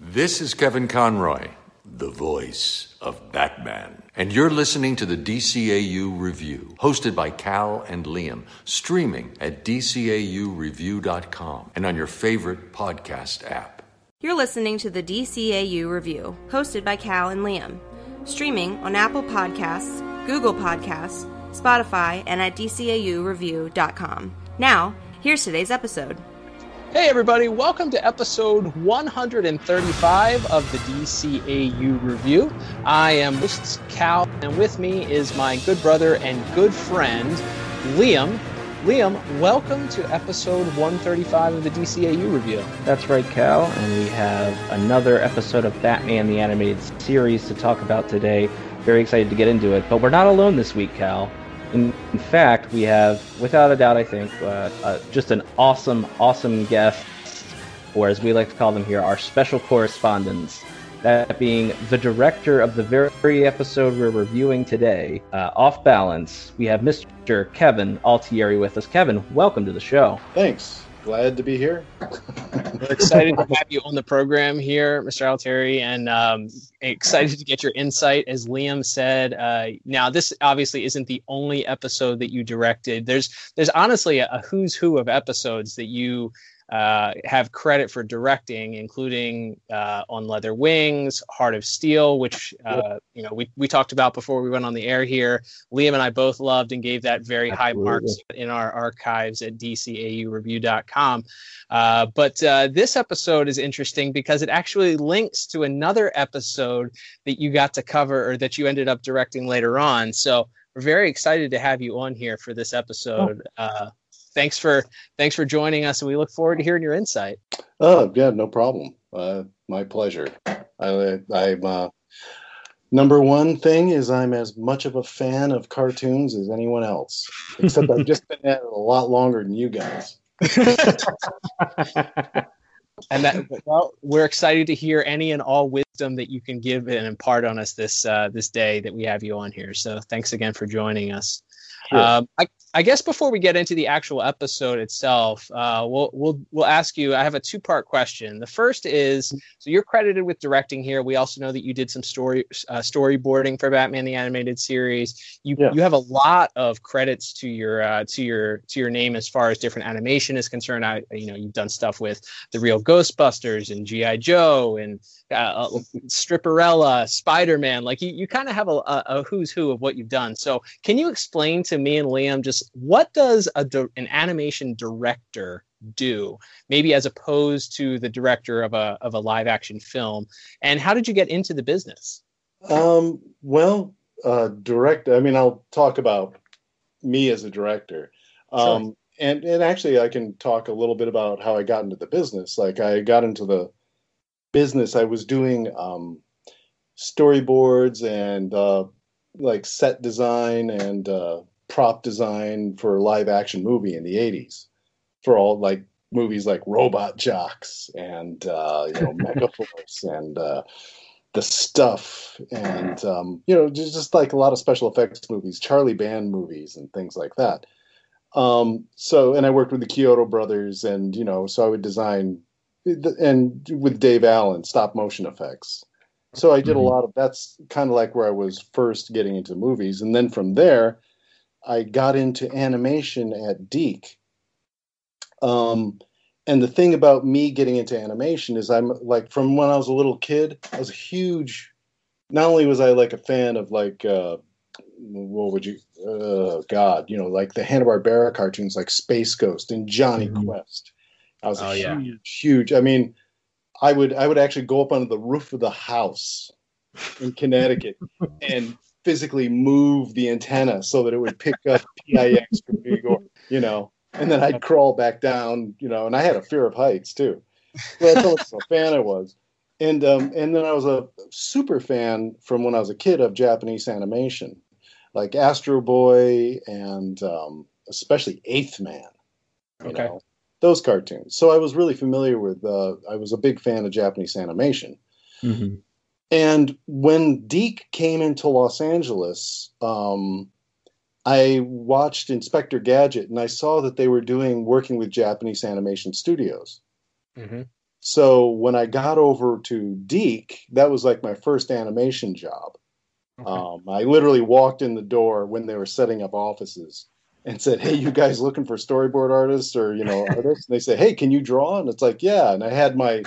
This is Kevin Conroy, the voice of Batman. And you're listening to the DCAU Review, hosted by Cal and Liam, streaming at DCAUReview.com and on your favorite podcast app. You're listening to the DCAU Review, hosted by Cal and Liam, streaming on Apple Podcasts, Google Podcasts, Spotify, and at DCAUReview.com. Now, here's today's episode. Hey, everybody, welcome to episode 135 of the DCAU Review. I am host Cal, and with me is my good brother and good friend, Liam. Liam, welcome to episode 135 of the DCAU Review. That's right, Cal, and we have another episode of Batman the Animated Series to talk about today. Very excited to get into it, but we're not alone this week, Cal. In, in fact, we have, without a doubt, I think, uh, uh, just an awesome, awesome guest, or as we like to call them here, our special correspondents. That being the director of the very episode we're reviewing today, uh, Off Balance. We have Mr. Kevin Altieri with us. Kevin, welcome to the show. Thanks. Glad to be here. We're excited to have you on the program here, Mr. Altieri, and um, excited to get your insight. As Liam said, uh, now this obviously isn't the only episode that you directed. There's there's honestly a, a who's who of episodes that you uh, have credit for directing, including uh, on Leather Wings, Heart of Steel, which uh, you know we, we talked about before we went on the air here. Liam and I both loved and gave that very Absolutely. high marks in our archives at dcaureview.com. Uh, but uh, this episode is interesting because it actually links to another episode that you got to cover or that you ended up directing later on. So we're very excited to have you on here for this episode. Oh thanks for thanks for joining us, and we look forward to hearing your insight. Oh yeah, no problem. Uh, my pleasure. I, I'm uh, number one thing is I'm as much of a fan of cartoons as anyone else, except I've just been at it a lot longer than you guys. and that well, we're excited to hear any and all wisdom that you can give and impart on us this uh, this day that we have you on here. So thanks again for joining us. Sure. Um, I, I guess before we get into the actual episode itself, uh, we'll we'll we'll ask you. I have a two part question. The first is so you're credited with directing here. We also know that you did some story uh, storyboarding for Batman the Animated Series. You yeah. you have a lot of credits to your uh, to your to your name as far as different animation is concerned. I you know you've done stuff with the real Ghostbusters and GI Joe and uh, uh, Stripperella, Spider Man. Like you you kind of have a, a, a who's who of what you've done. So can you explain to me and Liam just what does a an animation director do maybe as opposed to the director of a of a live action film? And how did you get into the business? Um well uh direct i mean i'll talk about me as a director. Um sure. and and actually i can talk a little bit about how i got into the business. Like i got into the business i was doing um storyboards and uh like set design and uh prop design for live action movie in the 80s for all like movies like Robot Jox and uh, you know Megaforce and uh, the stuff and um, you know just, just like a lot of special effects movies, Charlie Band movies and things like that. Um, so and I worked with the Chiodo brothers and you know so I would design and with Dave Allen stop motion effects. So I did a mm-hmm. lot of that's kind of like where I was first getting into movies and then from there I got into animation at DiC. Um, and the thing about me getting into animation is I'm like from when I was a little kid, I was a huge. Not only was I like a fan of like uh, what would you oh god you know like the Hanna Barbera cartoons like Space Ghost and Johnny mm-hmm. Quest. I was oh, a yeah. huge, huge. I mean, I would I would actually go up on the roof of the house in Connecticut and physically move the antenna so that it would pick up PIX from New York, you know, and then I'd crawl back down, you know, and I had a fear of heights too. Well, that's how a fan I was. and um, and then I was a super fan from when I was a kid of Japanese animation, like Astro Boy and um, especially Eighth Man. You Okay. know, those cartoons. So I was really familiar with. Uh, I was a big fan of Japanese animation. hmm And when DiC came into Los Angeles, um, I watched Inspector Gadget, and I saw that they were doing working with Japanese animation studios. hmm So when I got over to DiC, that was like my first animation job. Um, I literally walked in the door when they were setting up offices and said, "Hey, you guys looking for storyboard artists or you know artists?" And they said, "Hey, can you draw?" And it's like, "Yeah." And I had my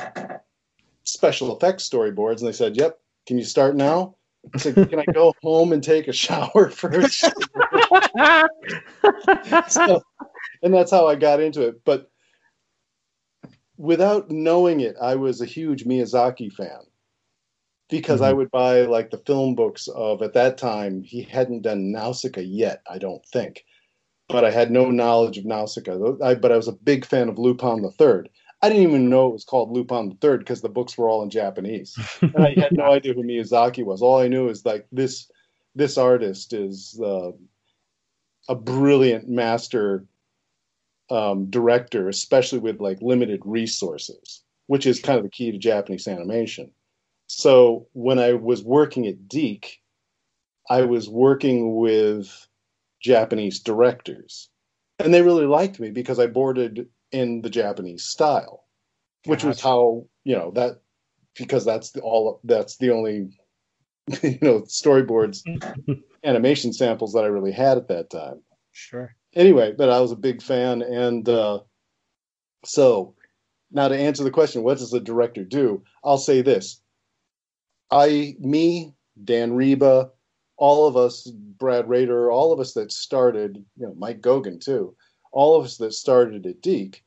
special effects storyboards, and they said, "Yep, can you start now?" I said, "Can I go home and take a shower first?" so, and that's how I got into it. But without knowing it, I was a huge Miyazaki fan because I mm-hmm. would buy like the film books of at that time he hadn't done Nausicaa yet, I don't think, but I had no knowledge of Nausicaa. I, but I was a big fan of Lupin the Third. I didn't even know it was called Lupin the Third because the books were all in Japanese, and I had no idea who Miyazaki was. All I knew is like this this artist is uh, a brilliant master um, director, especially with like limited resources, which is kind of the key to Japanese animation. So when I was working at DiC, I was working with Japanese directors, and they really liked me because I boarded in the Japanese style, which was how you know that because that's the all that's the only you know storyboards animation samples that I really had at that time Sure. anyway, but I was a big fan, and uh, so now to answer the question, what does the director do? I'll say this: I, me, Dan Riba, all of us, Brad Rader, all of us that started, you know, Mike Goguen too, all of us that started at DiC,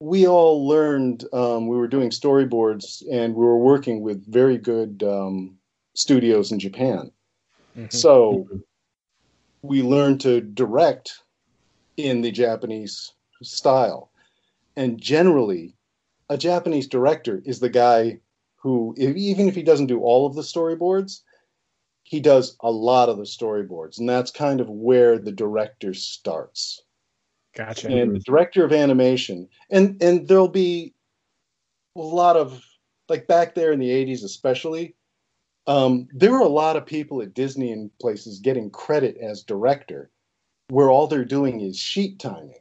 we all learned. Um, we were doing storyboards, and we were working with very good um, studios in Japan. Mhm. So we learned to direct in the Japanese style. And generally, a Japanese director is the guy who, if, even if he doesn't do all of the storyboards, he does a lot of the storyboards. And that's kind of where the director starts. Gotcha. And the director of animation, and, and there'll be a lot of, like back there in the 80s, especially, um, there were a lot of people at Disney and places getting credit as director, where all they're doing is sheet timing,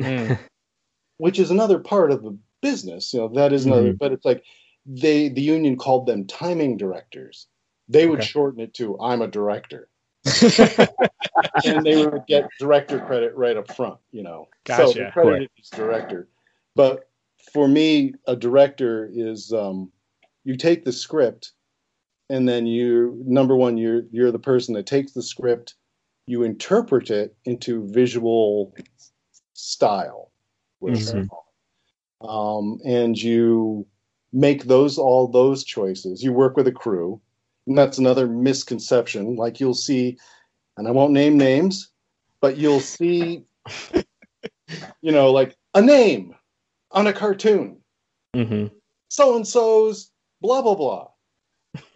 Mm. which is another part of the business. You know, that is another. But it's like they the union called them timing directors. They would Okay. shorten it to "I'm a director," and they would get director credit right up front. You know, so Gotcha. the credit is director. But for me, a director is um, you take the script and then you number one you're you're the person that takes the script you interpret it into visual style say. um, and you make those all those choices you work with a crew and that's another misconception like you'll see and i won't name names but you'll see you know like a name on a cartoon hmm so and so's blah blah blah.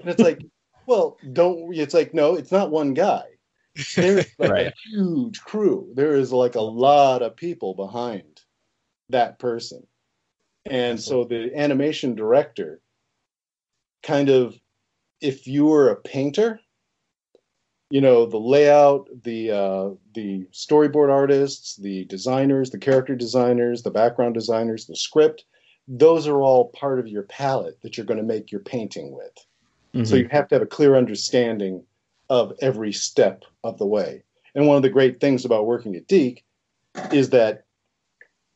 And it's like, well, don't it's like no, it's not one guy. There's like Right. a huge crew. There is like a lot of people behind that person. And so the animation director kind of if you were a painter, you know, the layout, the uh, the storyboard artists, the designers, the character designers, the background designers, the script, those are all part of your palette that you're going to make your painting with. So Mhm. you have to have a clear understanding of every step of the way. And one of the great things about working at DiC is that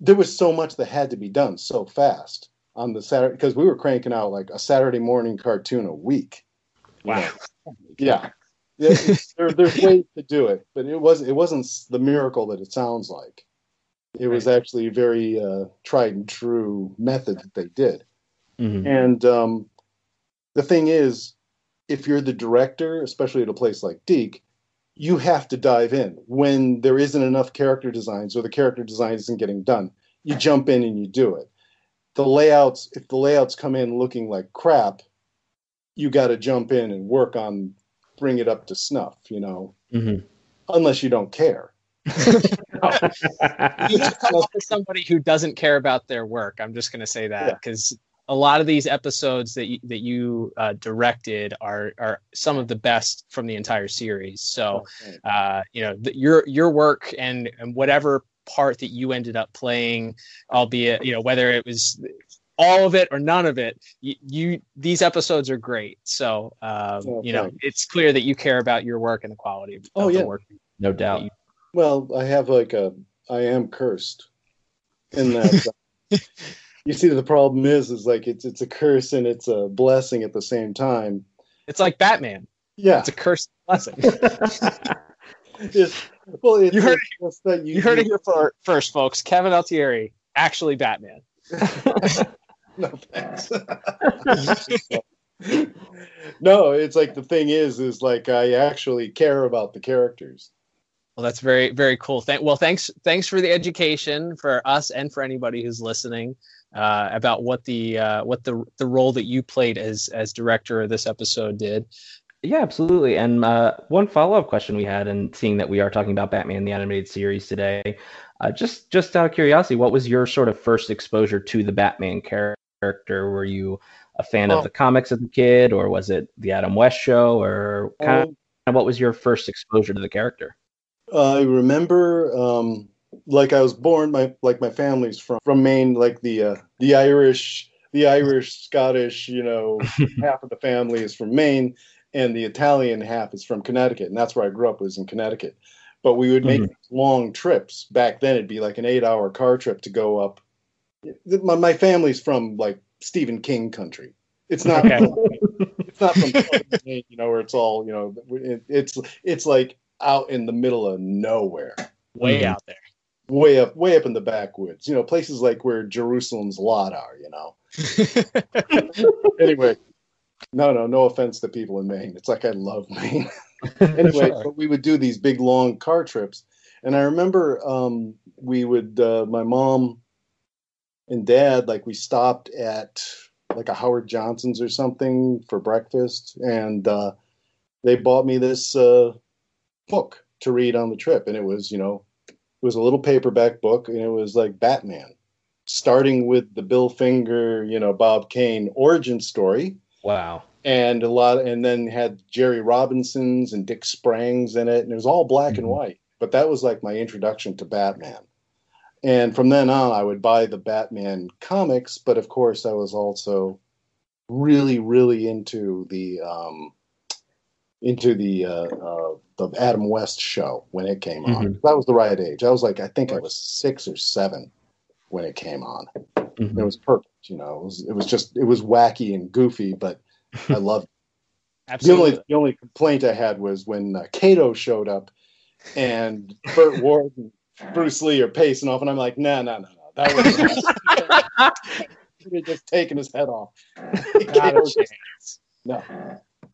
there was so much that had to be done so fast on the Saturday because we were cranking out like a Saturday morning cartoon a week. Wow. Yeah. Yeah, there, there's ways to do it, but it was it wasn't the miracle that it sounds like. It was actually a very uh, tried and true method that they did. Mhm. And um, the thing is, if you're the director, especially at a place like DiC, you have to dive in when there isn't enough character designs or the character design isn't getting done. You jump in and you do it. the layouts if the layouts come in looking like crap, you got to jump in and work on bring it up to snuff. You know, Mhm. unless you don't care. you just come off as somebody who doesn't care about their work. I'm just going to say that Yeah. because a lot of these episodes that you, that you uh, directed are are some of the best from the entire series. So uh, you know the, your your work and and whatever part that you ended up playing, albeit you know whether it was all of it or none of it, you, you these episodes are great. So um, Oh, you know thanks. it's clear that you care about your work and the quality of, Oh, of yeah. the work. no doubt. Well, I have like a I am cursed in that. uh, you see, the problem is, is like it's it's a curse and it's a blessing at the same time. It's like Batman. Yeah, It's a curse blessing. It's- well, it's, You heard it's just that you, You heard it here for, first, folks. Kevin Altieri, actually Batman. No thanks. no, it's like the thing is, is like I actually care about the characters. Well, that's very, very cool. Thank, well, thanks, thanks for the education for us and for anybody who's listening uh, about what the uh, what the the role that you played as as director of this episode did. Yeah, absolutely. And uh, one follow-up question we had, and seeing that we are talking about Batman the animated series today, uh, just just out of curiosity, what was your sort of first exposure to the Batman character? Were you a fan of the comics as a kid, or was it the Adam West show, or kind Um, of what was your first exposure to the character? I remember, um, like I was born, my like my family's from from Maine, like the uh, the Irish, the Irish, Scottish, you know, half of the family is from Maine, and the Italian half is from Connecticut, and that's where I grew up was in Connecticut. But we would make long trips. Back then, it'd be like an eight-hour car trip to go up. My, my family's from like Stephen King country. It's not. Okay. it's not from Maine, you know, where it's all you know. It, it's it's like out in the middle of nowhere, Way Mhm. out there. way up, way up in the backwoods. You know, places like where Jerusalem's lot are. You know. Anyway, no, no, no offense to people in Maine. It's like I love Maine. anyway, Sure. but we would do these big long car trips, and I remember um, we would uh, my mom and dad like we stopped at like a Howard Johnson's or something for breakfast, and uh, they bought me this uh, book to read on the trip, and it was you know it was a little paperback book, and it was like Batman, starting with the Bill Finger, you know Bob Kane origin story Wow. and a lot and then had jerry robinson's and dick sprangs in it and it was all black and Mhm. white but that was like my introduction to batman and from then on i would buy the batman comics but of course i was also really really into the um into the uh, uh the adam west show when it came on. That was the right age. I was like i think i was six or seven when it came on. Mhm. it was perfect you know. It was, it was just it was wacky and goofy but i loved the Absolutely. only the only complaint I had was when uh, Kato showed up and Burt Ward and Bruce Lee or pacing off, and I'm like, no, no, no, no, that was he had just taken his head off. Not Kato a just- chance. no,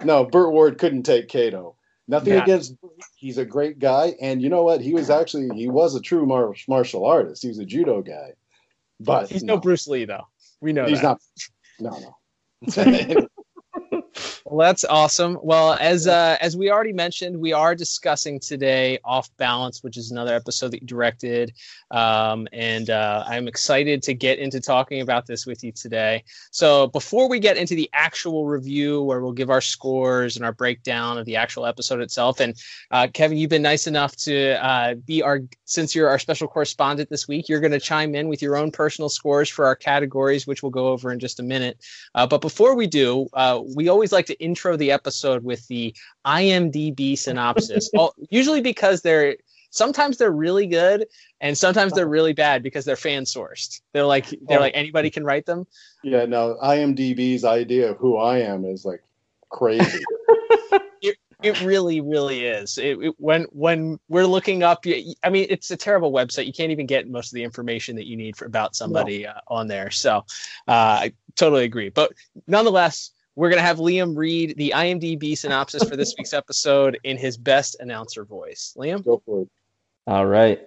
no, Burt Ward couldn't take Kato. Nothing Yeah. against. Burt. He's a great guy, and you know what? He was actually he was a true mar- martial artist. He was a judo guy, but He's no Bruce Lee, though. We know he's that. not. No, no. Well, that's awesome. Well, as uh, as we already mentioned, we are discussing today Off Balance, which is another episode that you directed, um, and uh, I'm excited to get into talking about this with you today. So, before we get into the actual review, where we'll give our scores and our breakdown of the actual episode itself, and uh, Kevin, you've been nice enough to uh, be our since you're our special correspondent this week, you're going to chime in with your own personal scores for our categories, which we'll go over in just a minute. Uh, but before we do, uh, we always like to intro the episode with the IMDb synopsis. Usually because they're sometimes they're really good and sometimes they're really bad because they're fan sourced. They're like they're Oh. like anybody can write them. yeah, no. IMDb's idea of who I am is like crazy. It really, really is. It, it- when when we're looking up, I mean, it's a terrible website. You can't even get most of the information that you need for about somebody uh, on there. So, uh, I totally agree. But nonetheless, we're gonna have Liam read the IMDb synopsis for this week's episode in his best announcer voice. Liam, Go for it. All right.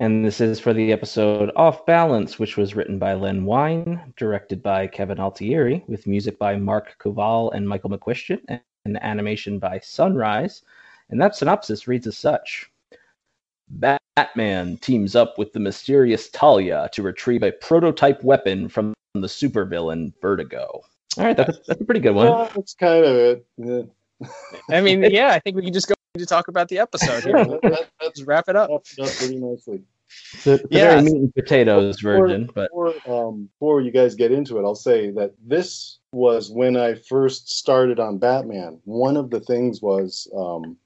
And this is for the episode Off Balance, which was written by Len Wein, directed by Kevin Altieri, with music by Mark Koval and Michael McCuistion, and animation by Sunrise. And that synopsis reads as such Batman teams up with the mysterious Talia to retrieve a prototype weapon from the supervillain Vertigo. All right, that's, that's a pretty good one. Well, that's kind of it. Yeah. I mean, yeah, I think we can just go to talk about the episode here. That- that- that's Just wrap it up. wrapped up pretty nicely. It's a, it's Yeah. very meat and potatoes Before- version, but before, um, before you guys get into it, I'll say that this was when I first started on Batman. One of the things was um,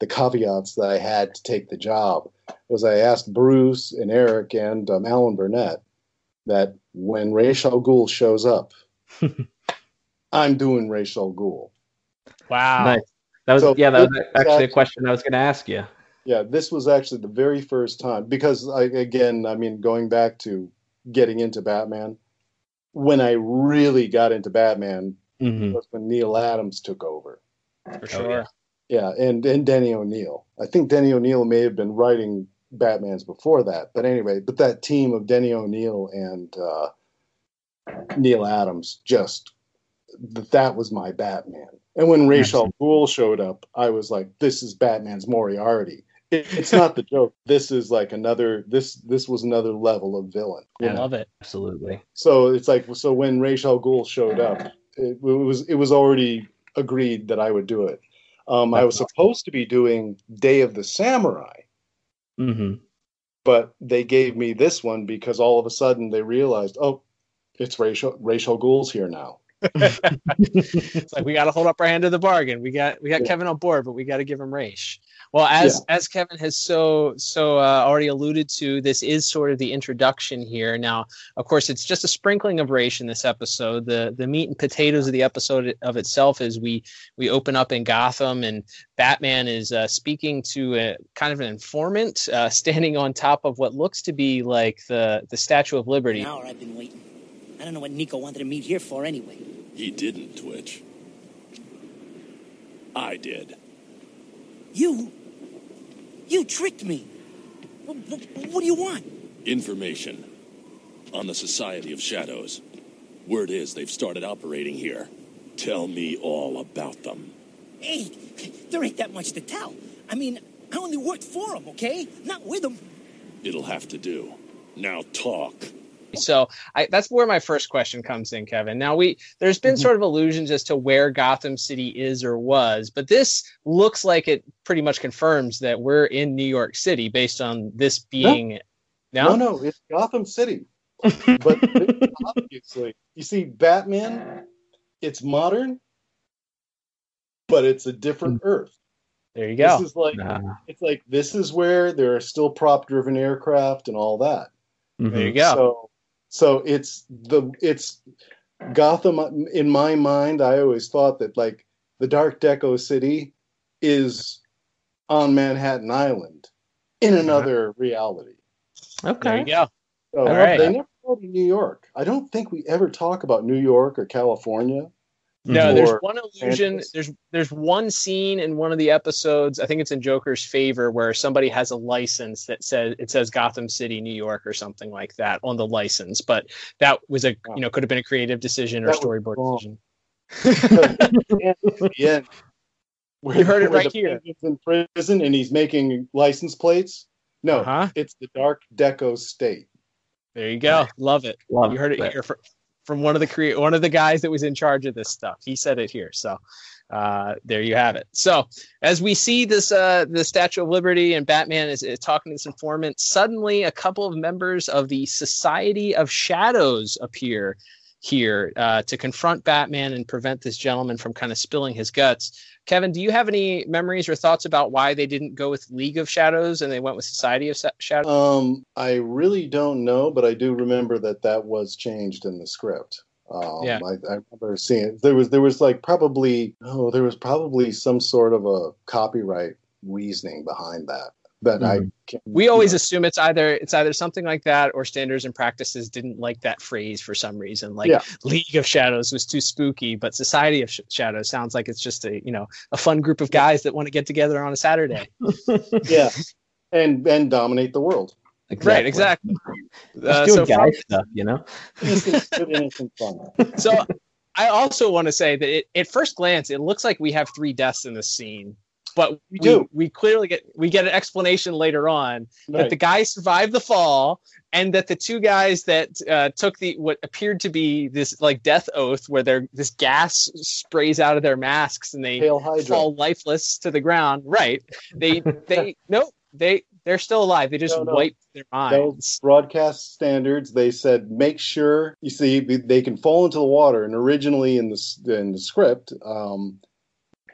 the caveats that I had to take the job was I asked Bruce and Eric and um, Alan Burnett that when Ra's al Ghul shows up, I'm doing Ra's al Ghul. Wow. nice. That was So yeah, that was this is actually a question I was going to ask you. Yeah, this was actually the very first time because I again, I mean, going back to getting into Batman, when I really got into Batman hmm was when Neal Adams took over. For Oh, sure. yeah. Yeah, and and Denny O'Neil. I think Denny O'Neil may have been writing Batman's before that, but anyway, but that team of Denny O'Neil and uh, Neal Adams just th- that was my Batman. And when Ra's al Ghul showed up, I was like, "This is Batman's Moriarty." It, it's not the joke. This is like another. This this was another level of villain. I know? love it. Absolutely. So it's like so when Ra's al Ghul showed up, it, it was it was already agreed that I would do it. Um, I was supposed to be doing Day of the Samurai, hmm but they gave me this one because all of a sudden they realized, oh, it's racial Ra's al Ghul's here now. it's like we got to hold up our hand to the bargain. We got we got Yeah. Kevin on board, but we got to give him Ra's. Well, as as Kevin has so so uh, already alluded to, this is sort of the introduction here. Now, of course, it's just a sprinkling of Ra's in this episode. The the meat and potatoes of the episode of itself is we we open up in Gotham and Batman is uh, speaking to a kind of an informant uh, standing on top of what looks to be like the the Statue of Liberty. An hour I've been waiting. I don't know what Nico wanted to meet here for anyway. He didn't, Twitch. I did. You? You tricked me. What, what, what do you want? Information on the Society of Shadows. Word is they've started operating here. Tell me all about them. Hey, there ain't that much to tell. I mean, I only worked for them, okay? Not with them. It'll have to do. Now talk. So I, that's where my first question comes in, Kevin. Now we there's been mm-hmm. sort of allusions as to where Gotham City is or was, but this looks like it pretty much confirms that we're in New York City based on this being. No, no, it's Gotham City. but obviously, you see, Batman, it's modern, but it's a different mm. Earth. There you go. This is like Nah. it's like this is where there are still prop-driven aircraft and all that. Mm-hmm. there you go. So, so it's the it's Gotham. In my mind, I always thought that like the Dark Deco City is on Manhattan Island in uh-huh. another reality. There Okay. you go. So All right. they never go to New York. I don't think we ever talk about New York or California. No, Mhm. there's one illusion. Kansas. There's there's one scene in one of the episodes. I think it's in Joker's favor where somebody has a license that says it says Gotham City, New York, or something like that on the license. But that was a you know could have been a creative decision or That storyboard wrong. decision. the end. Where, You heard it right here. Penguin's in prison and he's making license plates. No, Uh-huh. it's the Dark Deco State. There you go. Love it. Love you heard it it. here from, from one of the one of the guys that was in charge of this stuff. He said it here. So uh, there you have it. So as we see this, uh, the Statue of Liberty and Batman is, is talking to this informant, suddenly a couple of members of the Society of Shadows appear here uh, to confront Batman and prevent this gentleman from kind of spilling his guts. Kevin, do you have any memories or thoughts about why they didn't go with League of Shadows and they went with Society of Shadows? Um, I really don't know, but I do remember that that was changed in the script. Um, Yeah. I, I remember seeing it. There was there was like probably oh there was probably some sort of a copyright reasoning behind that that I can, we always assume it's either it's either something like that or standards and practices didn't like that phrase for some reason like Yeah. league of shadows was too spooky but society of Sh- shadows sounds like it's just a you know a fun group of guys that want to get together on a saturday yeah and and dominate the world. Exactly. Right, exactly. Uh, doing so guy from, stuff, you know. so I also want to say that it, at first glance, it looks like we have three deaths in the scene, but we, we, we clearly get we get an explanation later on right. that the guy survived the fall and that the two guys that uh, took the what appeared to be this like death oath where they this gas sprays out of their masks and they fall lifeless to the ground right they they no they they're still alive. They just no, no. wiped their minds. broadcast standards. They said make sure you see they can fall into the water. And originally in the in the script, um,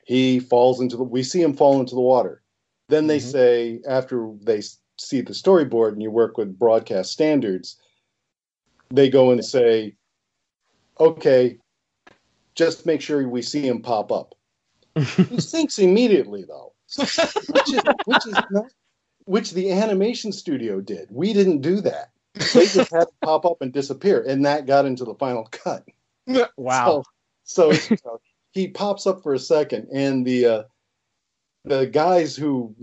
he falls into the. We see him fall into the water. Then they mm-hmm. say after they see the storyboard and you work with broadcast standards, they go and say, okay, just make sure we see him pop up. he sinks immediately though, which is, which is not which the animation studio did. We didn't do that. They just had to pop up and disappear, and that got into the final cut. Wow. So, so you know, he pops up for a second, and the uh, the guys who,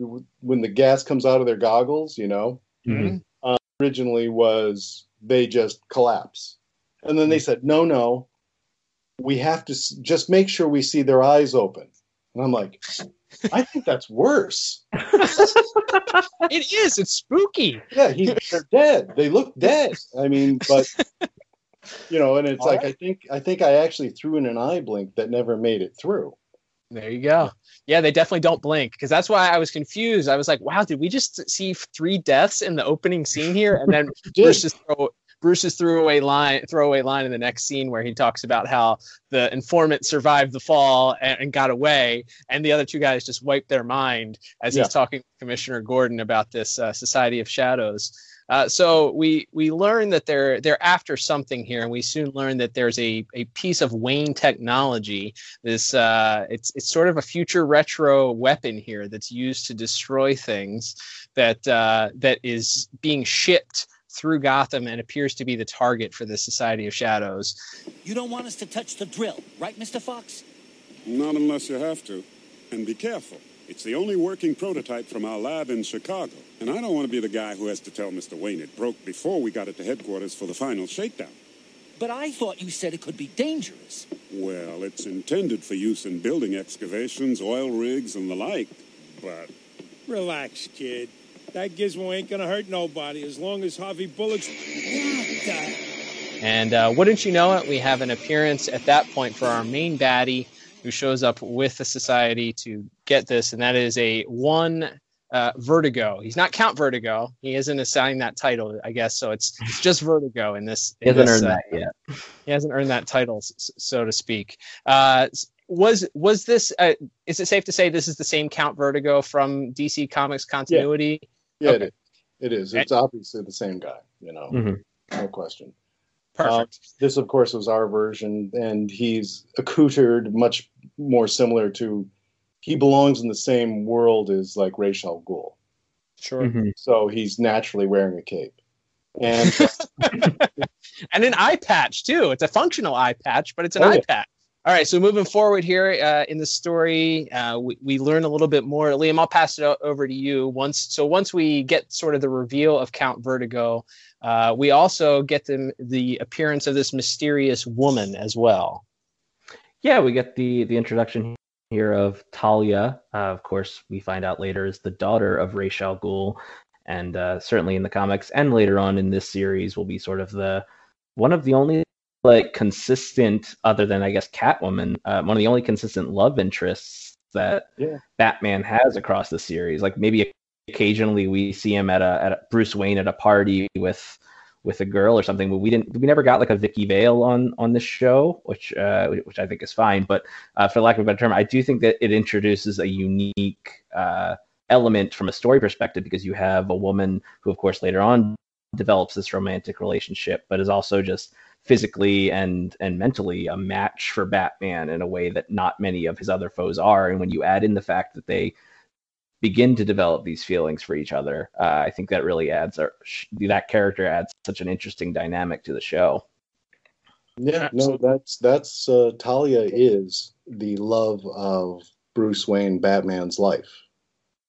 when the gas comes out of their goggles, you know, mm-hmm. uh, originally was they just collapse, and then they said, no, no, we have to s- just make sure we see their eyes open. And I'm like, I think that's worse. it is. It's spooky. Yeah, he, they're dead. They look dead. I mean, but you know, and it's All like right. I think I think I actually threw in an eye blink that never made it through. There you go. Yeah, they definitely don't blink because that's why I was confused. I was like, "Wow, did we just see three deaths in the opening scene here?" And then Bruce just throw Bruce's throwaway line throwaway line in the next scene where he talks about how the informant survived the fall and, and got away, and the other two guys just wiped their mind as yeah. he's talking to Commissioner Gordon about this uh, Society of Shadows. Uh, so we we learn that they're they're after something here, and we soon learn that there's a, a piece of Wayne technology. This uh, it's it's sort of a future retro weapon here that's used to destroy things that uh, that is being shipped through Gotham and appears to be the target for the Society of Shadows. You don't want us to touch the drill, right, Mr. Fox? Not unless you have to. And be careful. It's the only working prototype from our lab in Chicago. And I don't want to be the guy who has to tell Mr. Wayne it broke before we got it to headquarters for the final shakedown. But I thought you said it could be dangerous. Well, it's intended for use in building excavations, oil rigs, and the like. But. Relax, kid. That gizmo ain't gonna hurt nobody as long as Harvey Bullock's. And uh, wouldn't you know it, we have an appearance at that point for our main baddie who shows up with the society to get this, and that is a one uh, Vertigo. He's not Count Vertigo. He isn't assigned that title, I guess. So it's, it's just Vertigo in this. In he hasn't this, earned uh, that yet. He hasn't earned that title, so to speak. Uh, was was this? Uh, is it safe to say this is the same Count Vertigo from DC Comics continuity? Yeah. Yeah, okay. it is. It is. It's obviously the same guy. You know, mm-hmm. no question. Perfect. Um, this, of course, was our version, and he's accoutered much more similar to. He belongs in the same world as like Ra's al Ghul. Sure. Mm-hmm. So he's naturally wearing a cape, and and an eye patch too. It's a functional eye patch, but it's an oh, eye yeah. patch. All right, so moving forward here uh, in the story, uh, we, we learn a little bit more. Liam, I'll pass it over to you. Once, so once we get sort of the reveal of Count Vertigo, uh, we also get the, the appearance of this mysterious woman as well. Yeah, we get the the introduction here of Talia. Uh, of course, we find out later is the daughter of Ra's al Ghul, and uh, certainly in the comics and later on in this series will be sort of the one of the only like consistent, other than I guess Catwoman, uh, one of the only consistent love interests that yeah. Batman has across the series. Like maybe occasionally we see him at a at a Bruce Wayne at a party with with a girl or something, but we didn't we never got like a Vicki Vale on on this show, which uh, which I think is fine. But uh, for lack of a better term, I do think that it introduces a unique uh, element from a story perspective because you have a woman who, of course, later on develops this romantic relationship, but is also just physically and and mentally a match for Batman in a way that not many of his other foes are. And when you add in the fact that they begin to develop these feelings for each other, uh, I think that really adds or that character adds such an interesting dynamic to the show. Yeah, no, that's that's uh, Talia is the love of Bruce Wayne, Batman's life,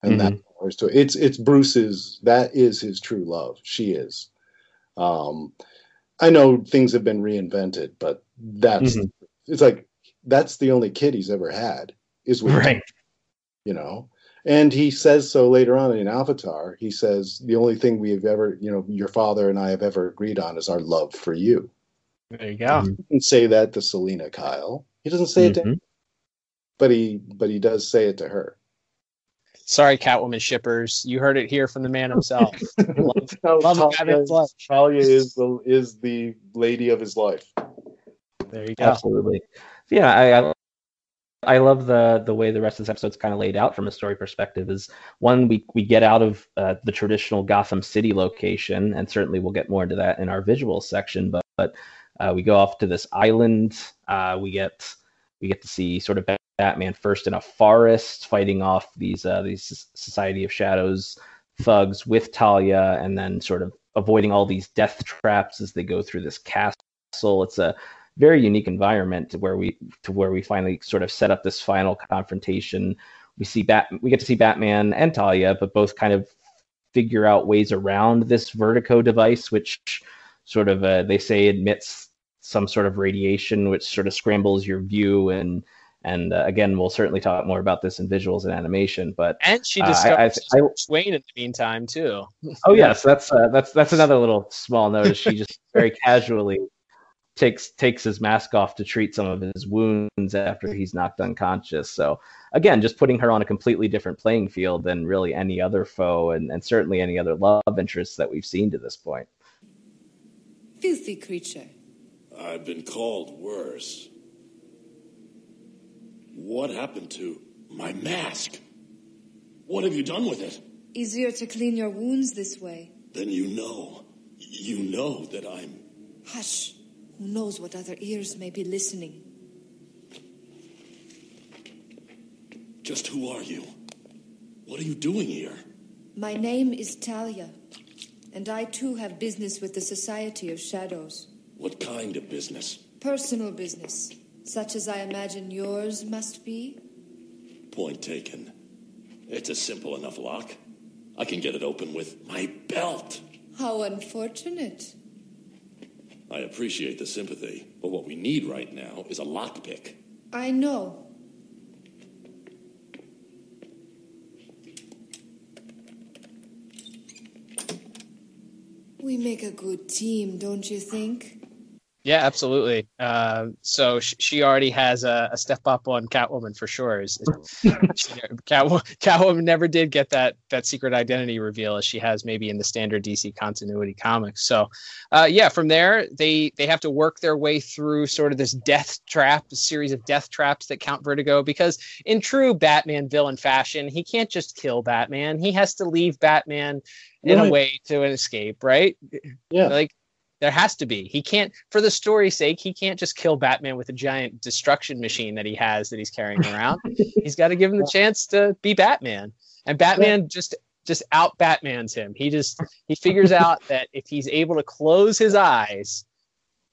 and mm-hmm. that powers to. It's it's Bruce's. That is his true love. She is. Um, I know things have been reinvented, but that's Mhm. it's like that's the only kid he's ever had is with Right. you know. And he says so later on in Avatar. He says the only thing we have ever, you know, your father and I have ever agreed on is our love for you. There you go. He can say that to Selina Kyle. He doesn't say it to, Mhm. but he but he does say it to her. Sorry, Catwoman shippers. You heard it here from the man himself. love, No, love Talia, Batman's. Talia is the is the lady of his life. There you go. Absolutely. Yeah, I, I I love the the way the rest of this episode's kind of laid out from a story perspective. Is one we we get out of uh, the traditional Gotham City location, and certainly we'll get more into that in our visual section. But but uh, we go off to this island. Uh, we get we get to see sort of Batman first in a forest fighting off these uh, these Society of Shadows thugs with Talia, and then sort of avoiding all these death traps as they go through this castle. It's a very unique environment to where we to where we finally sort of set up this final confrontation. We see Bat we get to see Batman and Talia, but both kind of figure out ways around this vertigo device, which sort of uh, they say emits some sort of radiation, which sort of scrambles your view and and uh, again, we'll certainly talk more about this in visuals and animation. But And she Uh, I- discovers I- I- Wayne in the meantime too. Oh yes, that's uh, that's that's another little small notice. She just very casually takes takes his mask off to treat some of his wounds after he's knocked unconscious. So again, just putting her on a completely different playing field than really any other foe, and, and certainly any other love interests that we've seen to this point. Filthy creature. I've been called worse. What happened to my mask? What have you done with it? Easier to clean your wounds this way. Then you know. You know that I'm. Hush. Who knows what other ears may be listening? Just who are you? What are you doing here? My name is Talia, and I too have business with the Society of Shadows. What kind of business? Personal business, such as I imagine yours must be. Point taken. It's a simple enough lock. I can get it open with my belt. How unfortunate. I appreciate the sympathy, but what we need right now is a lockpick. I know. We make a good team, don't you think? Yeah, absolutely. Uh, so sh- she already has a, a step up on Catwoman for sure. Is, is- she- Catwoman never did get that that secret identity reveal as she has maybe in the standard DC continuity comics. So, uh, yeah, from there they they have to work their way through sort of this death trap, a series of death traps that count Vertigo. Because in true Batman villain fashion, he can't just kill Batman. He has to leave Batman in a way to an escape, right? Yeah. Like there has to be. He can't, for the story's sake, he can't just kill Batman with a giant destruction machine that he has that he's carrying around. he's got to give him the chance to be Batman, and Batman just just out Batman's him. He just he figures out that if he's able to close his eyes,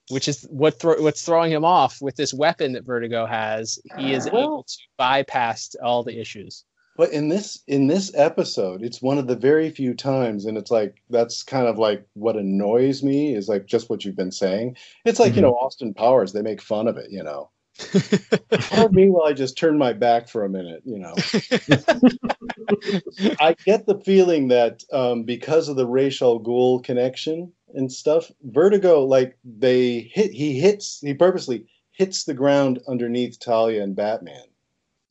which is what thro- what's throwing him off with this weapon that Vertigo has, he is able to bypass all the issues. But in this in this episode, it's one of the very few times, and it's like that's kind of like what annoys me is like just what you've been saying. It's like you know Austin Powers; they make fun of it, you know. Pardon me while I just turn my back for a minute, you know. I get the feeling that um, because of the Ra's al Ghul connection and stuff, Vertigo, like they hit, he hits, he purposely hits the ground underneath Talia and Batman,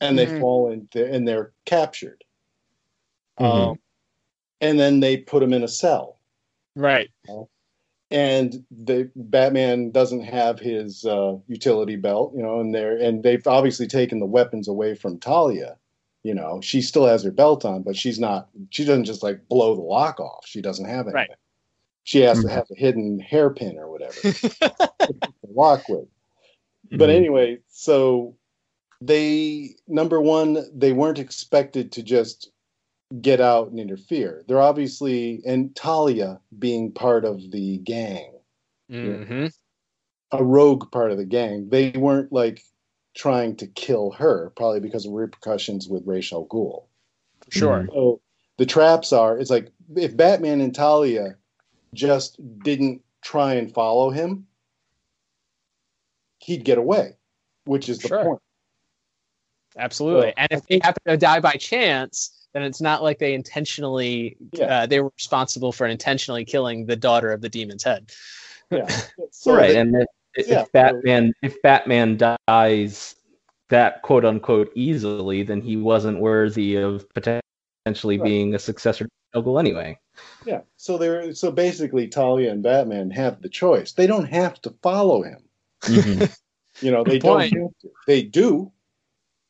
and they Mhm. fall into, and they're captured. Mhm. Um, and then they put them in a cell Right. and the Batman doesn't have his uh, utility belt, you know, and they're and they've obviously taken the weapons away from Talia. You know, she still has her belt on, but she's not. She doesn't just like blow the lock off. She doesn't have anything. Right. She has Mhm. to have a hidden hairpin or whatever to walk with. But anyway, so they number one, they weren't expected to just get out and interfere. They're obviously and Talia being part of the gang, hmm a rogue part of the gang. They weren't like trying to kill her, probably because of repercussions with Ra's al Ghul. Sure. So the traps are. It's like if Batman and Talia just didn't try and follow him, he'd get away, which is the Sure. point. Absolutely. So, and if they happen to die by chance, then it's not like they intentionally uh, they were responsible for intentionally killing the daughter of the demon's head. Yeah. right, and if, if yeah, Batman if Batman dies that quote unquote easily, then he wasn't worthy of potentially Right. being a successor to Noggle anyway. Yeah. So they're so basically Talia and Batman have the choice. They don't have to follow him. You know, they Good don't have to. they do,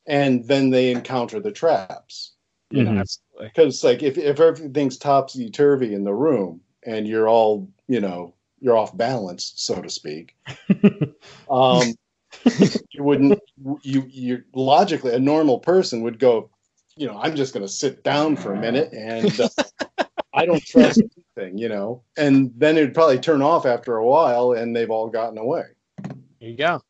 and then they encounter the traps. You know, Absolutely. because like if if everything's topsy turvy in the room and you're all you know you're off balance, so to speak, um, you wouldn't you you logically a normal person would go, you know, I'm just going to sit down for a minute and uh, I don't trust anything, you know, and then it'd probably turn off after a while and they've all gotten away. There you go.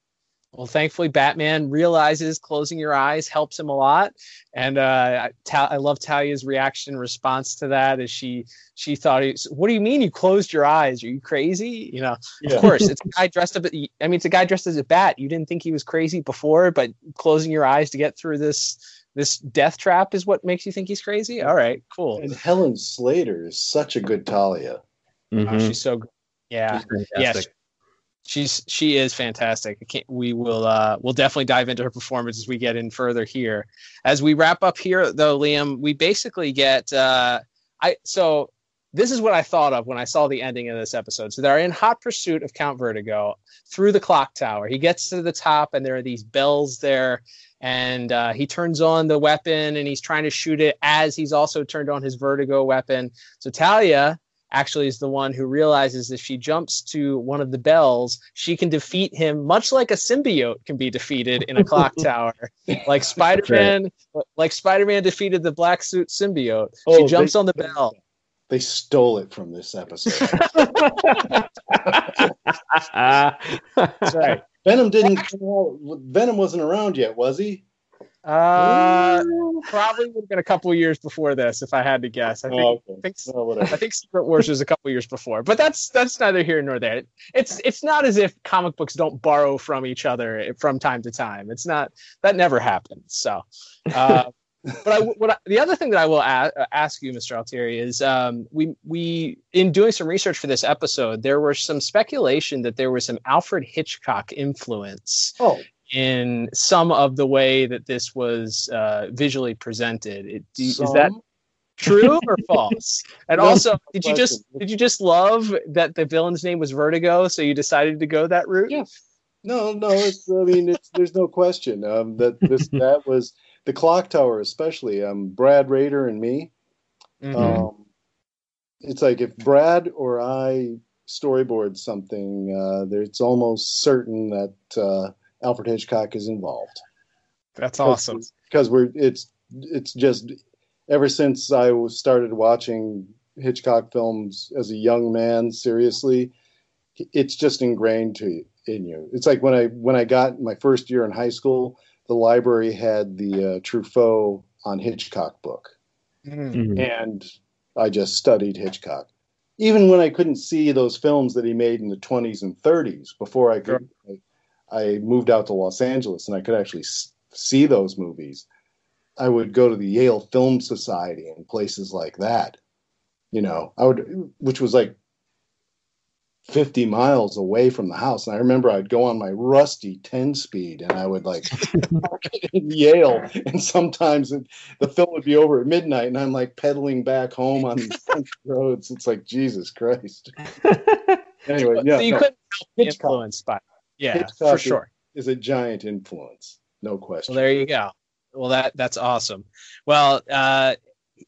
Well, thankfully, Batman realizes closing your eyes helps him a lot, and uh, I, Ta- I love Talia's reaction, response to that. Is she she thought, he, "What do you mean you closed your eyes? Are you crazy?" You know, Yeah. of course, it's a guy dressed up. I mean, it's a guy dressed as a bat. You didn't think he was crazy before, but closing your eyes to get through this this death trap is what makes you think he's crazy. All right, cool. And Helen Slater is such a good Talia. Oh, she's so good. Yeah, She's yeah. fantastic. She's she is fantastic. We will uh, we'll definitely dive into her performance as we get in further here. As we wrap up here, though, Liam, we basically get uh, I so this is what I thought of when I saw the ending of this episode. So they're in hot pursuit of Count Vertigo through the clock tower. He gets to the top, and there are these bells there. And uh, he turns on the weapon and he's trying to shoot it as he's also turned on his vertigo weapon. So Talia actually is the one who realizes if she jumps to one of the bells, she can defeat him, much like a symbiote can be defeated in a clock tower. Like Spider Man, like Spider Man defeated the black suit symbiote. Oh, she jumps they- on the bell. They stole it from this episode. That's right. Venom didn't. Venom wasn't around yet, was he? Uh, probably would have been a couple of years before this, if I had to guess. I think, Oh, okay. I think, Oh. I think Secret Wars was a couple years before, but that's that's neither here nor there. It's it's not as if comic books don't borrow from each other from time to time. It's not that never happens. So, uh, but I, what I, the other thing that I will a- ask you, Mr. Altieri, is um, we we in doing some research for this episode, there was some speculation that there was some Alfred Hitchcock influence Oh, in some of the way that this was uh, visually presented. It, do, is that true or false? And also, did you just did you just love that the villain's name was Vertigo, so you decided to go that route? Yeah. no, no. It's. I mean, it's. There's no question um, that this that was the clock tower, especially. Um, Brad Rader and me. Mhm. Um, it's like if Brad or I storyboard something, uh, there, it's almost certain that uh, Alfred Hitchcock is involved. That's awesome. because we're it's it's just ever since I was started watching Hitchcock films as a young man seriously, it's just ingrained to in you. It's like when I when I got my first year in high school, the library had the uh, Truffaut on Hitchcock book, Mhm. and I just studied Hitchcock. Even when I couldn't see those films that he made in the 20s and 30s, before I could, I, I moved out to Los Angeles and I could actually s- see those movies. I would go to the Yale Film Society and places like that. You know, I would, which was like 50 miles away from the house. And I remember I'd go on my rusty 10 speed and I would like in Yale. And sometimes it, the film would be over at midnight and I'm like pedaling back home on these roads. It's like, Jesus Christ. Anyway, yeah. so you no, couldn't help be influenced by. Yeah, Hitchcock for sure. Is a giant influence. No question. Well, there you go. Well, that that's awesome. Well, uh,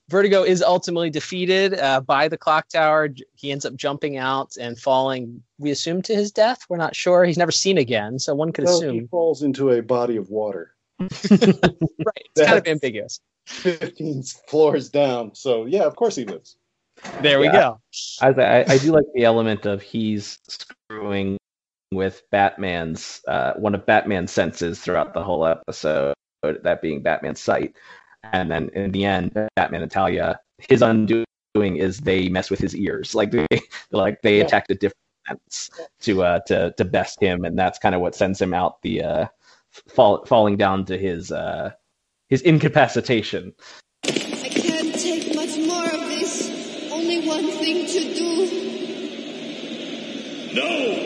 Vertigo is ultimately defeated uh, by the clock tower. He ends up jumping out and falling. We assume to his death. We're not sure. He's never seen again, so one could Well, he falls into a body of water. right. It's kind of ambiguous. 15 floors down. So, yeah, of course he lives. There we Yeah. go. I, I, I do like the element of he's screwing with Batman's uh, one of Batman's senses throughout the whole episode, that being Batman's sight. and then in the end, Batman and Talia, his undoing is they mess with his ears, like they like they Yeah. attack the different ends to uh to to best him, and that's kind of what sends him out the uh fall, falling down to his uh his incapacitation. I can't take much more of this. Only one thing to do. No!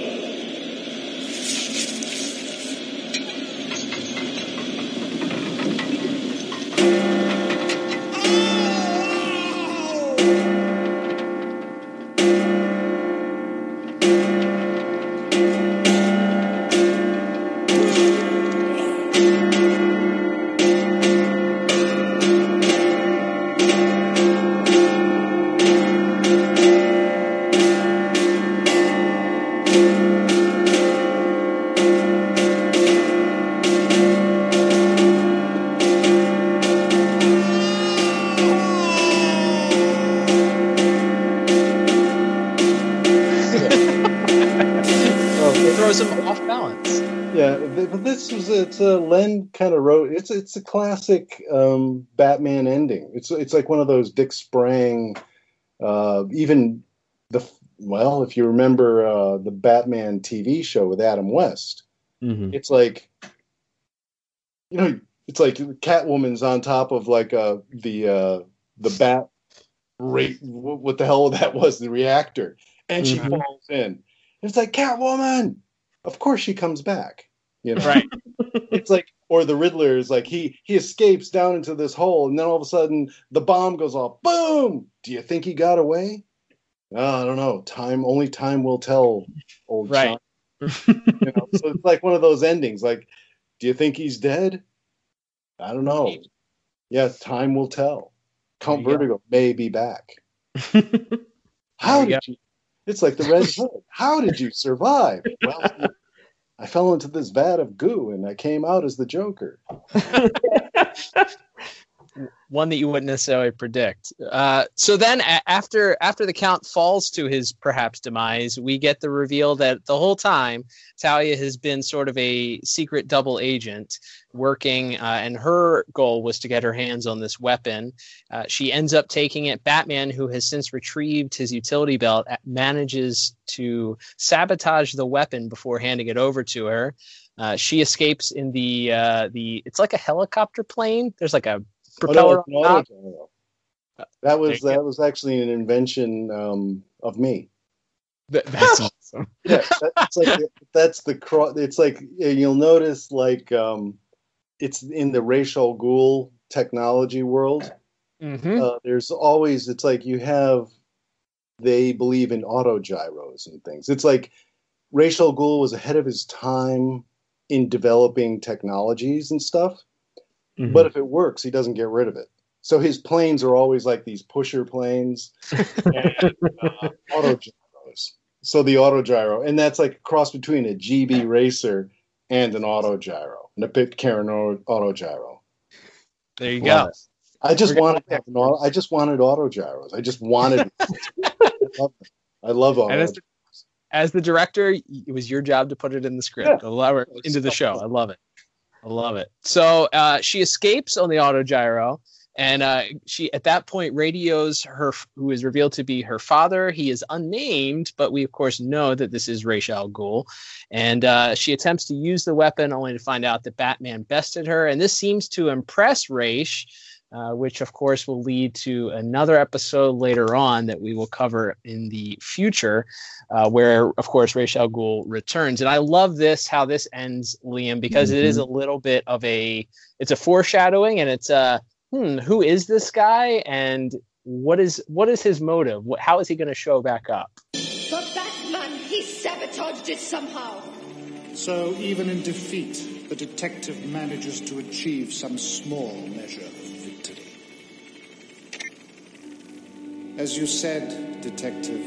But this was it's a Len kind of wrote. It's it's a classic um, Batman ending. It's it's like one of those Dick Sprang, uh, even the well, if you remember uh, the Batman TV show with Adam West, Mhm. it's like you know, it's like Catwoman's on top of like uh, the uh, the bat rate. What, the hell that was? The reactor, and she Mhm. falls in. It's like Catwoman. Of course, she comes back. You know, Right. it's like or the Riddler is like he he escapes down into this hole, and then all of a sudden the bomb goes off. Boom! Do you think he got away? Oh, I don't know. Time only time will tell. Old Right. You know, so it's like one of those endings. Like, do you think he's dead? I don't know. Yeah, time will tell. Count Vertigo may be back. How did you? It's like the Red Hood. How did you survive? Well, I fell into this vat of goo and I came out as the Joker. one that you wouldn't necessarily predict. Uh, so then, a- after after the count falls to his perhaps demise, we get the reveal that the whole time Talia has been sort of a secret double agent working, uh, and her goal was to get her hands on this weapon. Uh, she ends up taking it. Batman, who has since retrieved his utility belt, manages to sabotage the weapon before handing it over to her. Uh, she escapes in the uh, the. It's like a helicopter plane. There's like a Oh, no, propeller it's on top. That was that was actually an invention um, of me. That- that's awesome. Yeah, that's like that's the cro- It's like you'll notice like um, it's in the Ra's al Ghul technology world. Mhm. Uh, there's always it's like you have they believe in auto gyros and things. It's like Ra's al Ghul was ahead of his time in developing technologies and stuff. Mhm. But if it works, he doesn't get rid of it. So his planes are always like these pusher planes and uh, auto gyros. So the auto gyro, and that's like a cross between a Gee Bee racer and an auto gyro, and a Pitcairn au- auto gyro. There you Love go. it. I just We're gonna wanted have an auto, I just wanted auto gyros. I just wanted. I love them. I love auto. As the, as the director, it was your job to put it in the script, Yeah. allow it into the show. I love it. Love it. So uh, she escapes on the autogyro, and uh, she at that point radios her, who is revealed to be her father. He is unnamed, but we of course know that this is Ra's al Ghul, and uh, she attempts to use the weapon only to find out that Batman bested her, and this seems to impress Ra's. Uh, which of course will lead to another episode later on that we will cover in the future, uh, where of course Ra's al Ghul returns. And I love this how this ends, Liam, because it is a little bit of a it's a foreshadowing, and it's a hmm, who is this guy, and what is what is his motive? What, how is he going to show back up? The Batman, he sabotaged it somehow. So even in defeat, the detective manages to achieve some small measure As you said, detective,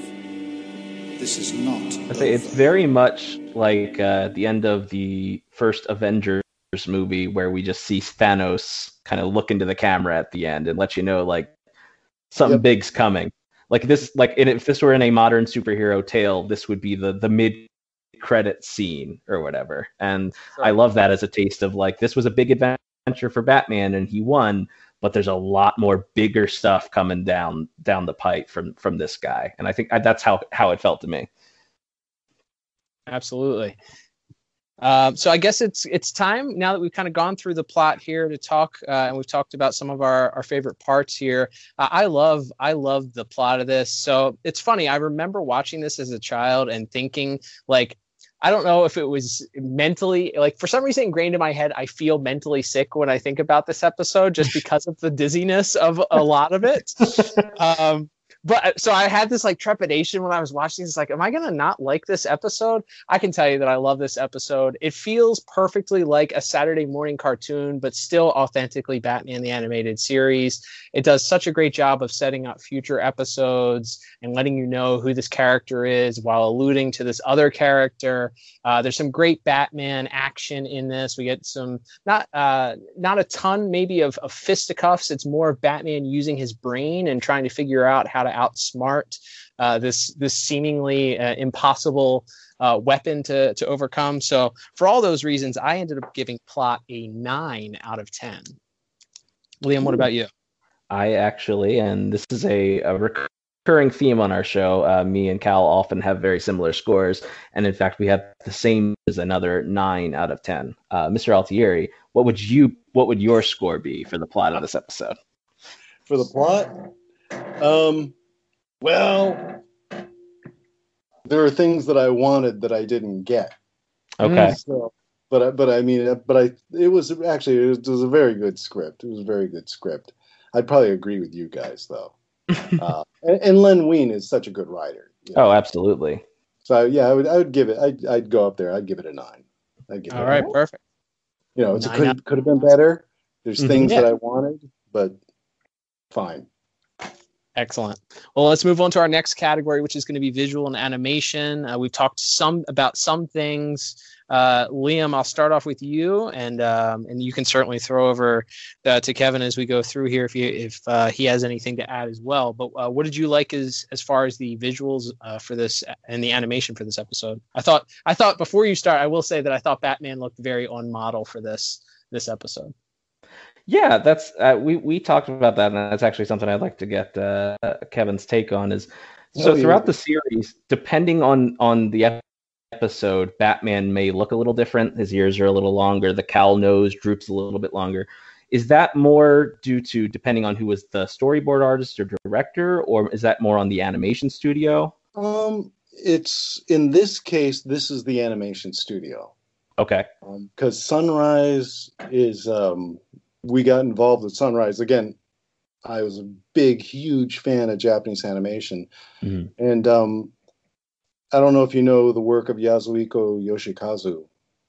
this is not. I say it's very much like uh, the end of the first Avengers movie, where we just see Thanos kind of look into the camera at the end and let you know like something Yep. big's coming. Like this, like in, if this were in a modern superhero tale, this would be the the mid credit scene or whatever. And I love that as a taste of like this was a big adventure for Batman and he won, but there's a lot more bigger stuff coming down down the pipe from from this guy, and I think that's how how it felt to me. Absolutely. Um, so I guess it's it's time now that we've kind of gone through the plot here to talk, uh, and we've talked about some of our, our favorite parts here. Uh, I love I love the plot of this. So it's funny. I remember watching this as a child and thinking like I don't know if it was mentally like for some reason ingrained in my head. I feel mentally sick when I think about this episode just because of the dizziness of a lot of it. Um, but uh, so I had this like trepidation when I was watching this. Like, am I gonna not like this episode? I can tell you that I love this episode. It feels perfectly like a Saturday morning cartoon, but still authentically Batman the Animated Series. It does such a great job of setting up future episodes and letting you know who this character is while alluding to this other character. Uh, there's some great Batman action in this. We get some not uh, not a ton maybe of, of fisticuffs. It's more of Batman using his brain and trying to figure out how to outsmart uh, this this seemingly uh, impossible uh, weapon to to overcome. So for all those reasons, I ended up giving plot a nine out of ten. Liam, what about you? I actually, and this is a, a recurring theme on our show. Uh, me and Cal often have very similar scores, and in fact, we have the same as another nine out of ten. Uh, Mr. Altieri, what would you what would your score be for the plot of this episode? For the plot, um, well, there are things that I wanted that I didn't get. Okay. So, but but I mean, but I it was actually it was, it was, a very good script. It was a very good script. I'd probably agree with you guys though. uh, and, and, Len Wein is such a good writer. You know? Oh, absolutely. So yeah, I would I would give it. I'd I'd go up there. I'd give it a nine. I'd give All it right, perfect. You know, it could could have been better. There's mm-hmm. things yeah. that I wanted, but fine. Excellent. Well, let's move on to our next category, which is going to be visual and animation. Uh, we've talked some about some things. Uh, Liam, I'll start off with you, and um, and you can certainly throw over uh, to Kevin as we go through here if he if uh, he has anything to add as well. But uh, what did you like as as far as the visuals uh, for this and the animation for this episode? I thought I thought before you start, I will say that I thought Batman looked very on model for this this episode. Yeah, that's uh, we we talked about that, and that's actually something I'd like to get uh, Kevin's take on. Is so oh, throughout the series, depending on on the episode, Batman may look a little different. His ears are a little longer. The cowl nose droops a little bit longer. Is that more due to depending on who was the storyboard artist or director, or is that more on the animation studio? Um, it's in this case, this is the animation studio. Okay. Because um, Sunrise is um, we got involved with Sunrise again. I was a big, huge fan of Japanese animation, mm-hmm. and um, I don't know if you know the work of Yasuhiko Yoshikazu.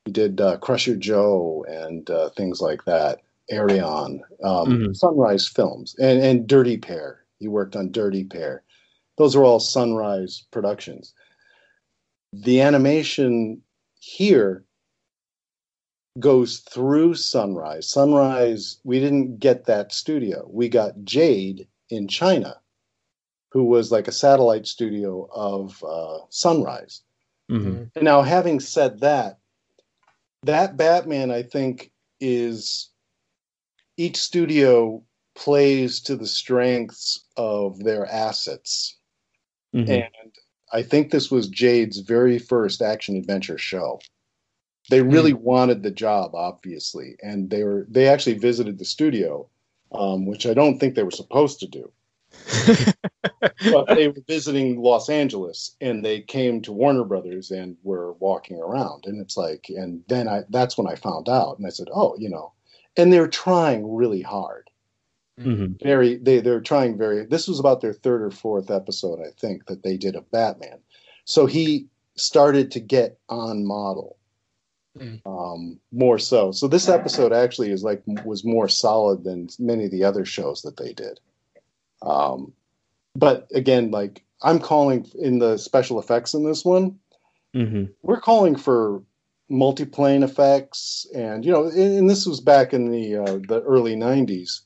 He did uh, Crusher Joe and uh, things like that. Arion, um, mm-hmm. Sunrise Films, and and Dirty Pair. He worked on Dirty Pair. Those are all Sunrise productions. The animation here goes through Sunrise. Sunrise, we didn't get that studio. We got Jade in China, who was like a satellite studio of uh, Sunrise. Mm-hmm. Now, having said that, that Batman, I think, is each studio plays to the strengths of their assets. Mm-hmm. And I think this was Jade's very first action adventure show. They really mm. wanted the job, obviously, and they were they actually visited the studio, um, which I don't think they were supposed to do. but they were visiting Los Angeles, and they came to Warner Brothers and were walking around, and it's like, and then I that's when I found out, and I said, oh, you know, and they're trying really hard. Mm-hmm. Very, they they're trying very. This was about their third or fourth episode, I think, that they did of Batman. So he started to get on model Mm. Um, more so. So this episode actually is like was more solid than many of the other shows that they did. Um, but again, like I'm calling in the special effects in this one, mm-hmm. we're calling for multiplane effects, and you know, and, and this was back in the uh, the early '90s.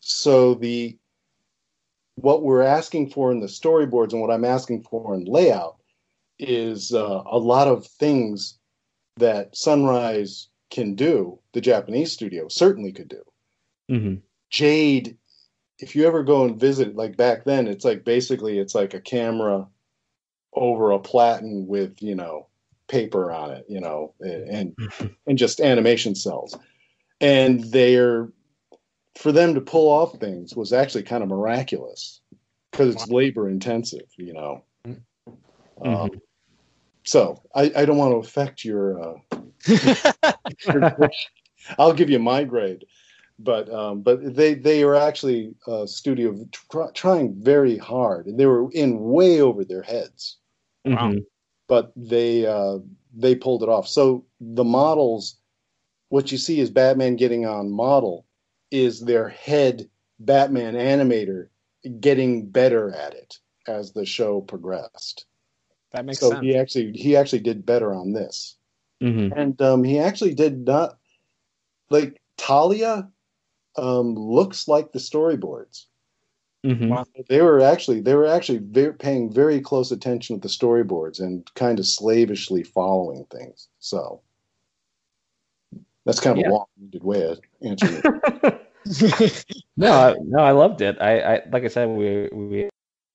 So the what we're asking for in the storyboards and what I'm asking for in layout is uh, a lot of things that Sunrise can do, the Japanese studio certainly could do. Mm-hmm. Jade, if you ever go and visit, like back then, it's like basically it's like a camera over a platen with you know paper on it, you know, and and just animation cells, and they're for them to pull off things was actually kind of miraculous because it's labor intensive, you know. Mm-hmm. Um, so I, I don't want to affect your. Uh, your grade. I'll give you my grade, but um, but they they are actually a studio try, trying very hard, and they were in way over their heads. Wow. But they uh, they pulled it off. So the models, what you see is Batman getting on model, is their head Batman animator getting better at it as the show progressed. That makes so sense. he actually he actually did better on this, Mm-hmm. and um, he actually did not like Talia. Um, looks like the storyboards. Mm-hmm. They were actually they were actually very, paying very close attention to the storyboards and kind of slavishly following things. So that's kind of Yeah. a long-winded way of answering. it. no, I, no, I loved it. I, I like I said, we we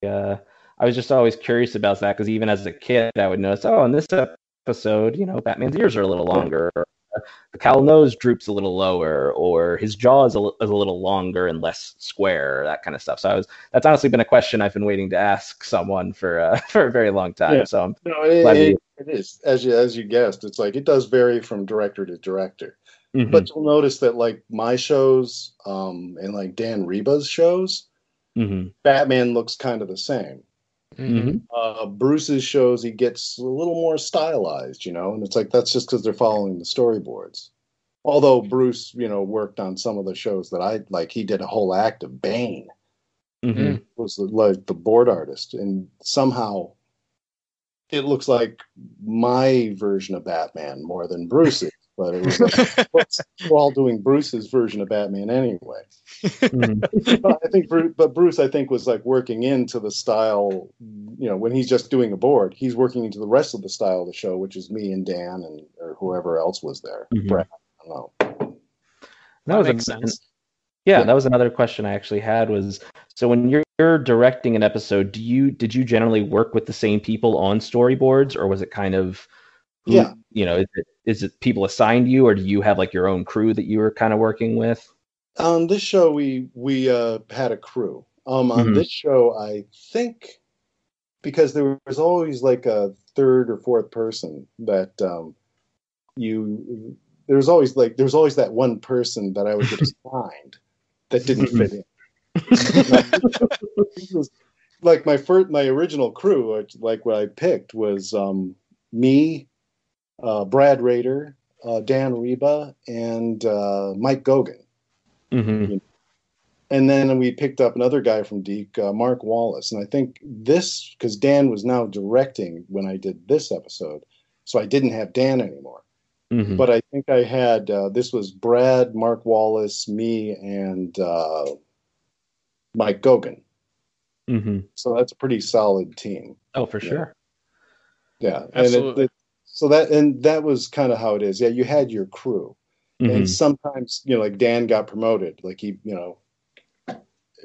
uh, I was just always curious about that because even as a kid, I would notice, oh, in this episode, you know, Batman's ears are a little longer, or uh, the cowl nose droops a little lower, or his jaw is a, is a little longer and less square, that kind of stuff. So I was that's honestly been a question I've been waiting to ask someone for uh, for a very long time. Yeah. So I'm no, it, it- it is as you as you guessed. It's like it does vary from director to director. Mhm. But you'll notice that like my shows um, and like Dan Riba's shows, Mhm. Batman looks kind of the same. Mhm. Uh, Bruce's shows, he gets a little more stylized, you know, and it's like that's just because they're following the storyboards. Although Bruce, you know, worked on some of the shows that I like, he did a whole act of Bane, Mhm. was like the board artist, and somehow it looks like my version of Batman more than Bruce's. But it was like, we're all doing Bruce's version of Batman anyway. But I think, Bruce, but Bruce, I think, was like working into the style. You know, when he's just doing a board, he's working into the rest of the style of the show, which is me and Dan and or whoever else was there. Mhm. Brad, I don't know. That, was makes a- sense. Yeah, Yeah. that was another question I actually had was so when you're, you're directing an episode, do you did you generally work with the same people on storyboards or was it kind of who- Yeah. you know, is it is it people assigned you or do you have like your own crew that you were kind of working with? On this show, we we uh, had a crew. Um, on Mhm. this show, I think because there was always like a third or fourth person that um, you there was always like there was always that one person that I would get assigned that didn't fit in. Was- like my first my original crew like what i picked was um me uh brad rader uh dan riba and uh mike goguen Mm-hmm. and then we picked up another guy from DiC, uh, Mark Wallace. And I think this, because Dan was now directing when I did this episode, so I didn't have Dan anymore. Mm-hmm. But I think I had uh, this was Brad, Mark Wallace, me, and uh, Mike Goguen. Mm-hmm. So that's a pretty solid team. Oh, for Yeah. sure. Yeah, Absolutely. And it, it, so that and that was kind of how it is. Yeah, you had your crew, Mhm. and sometimes you know, like Dan got promoted. Like he, you know,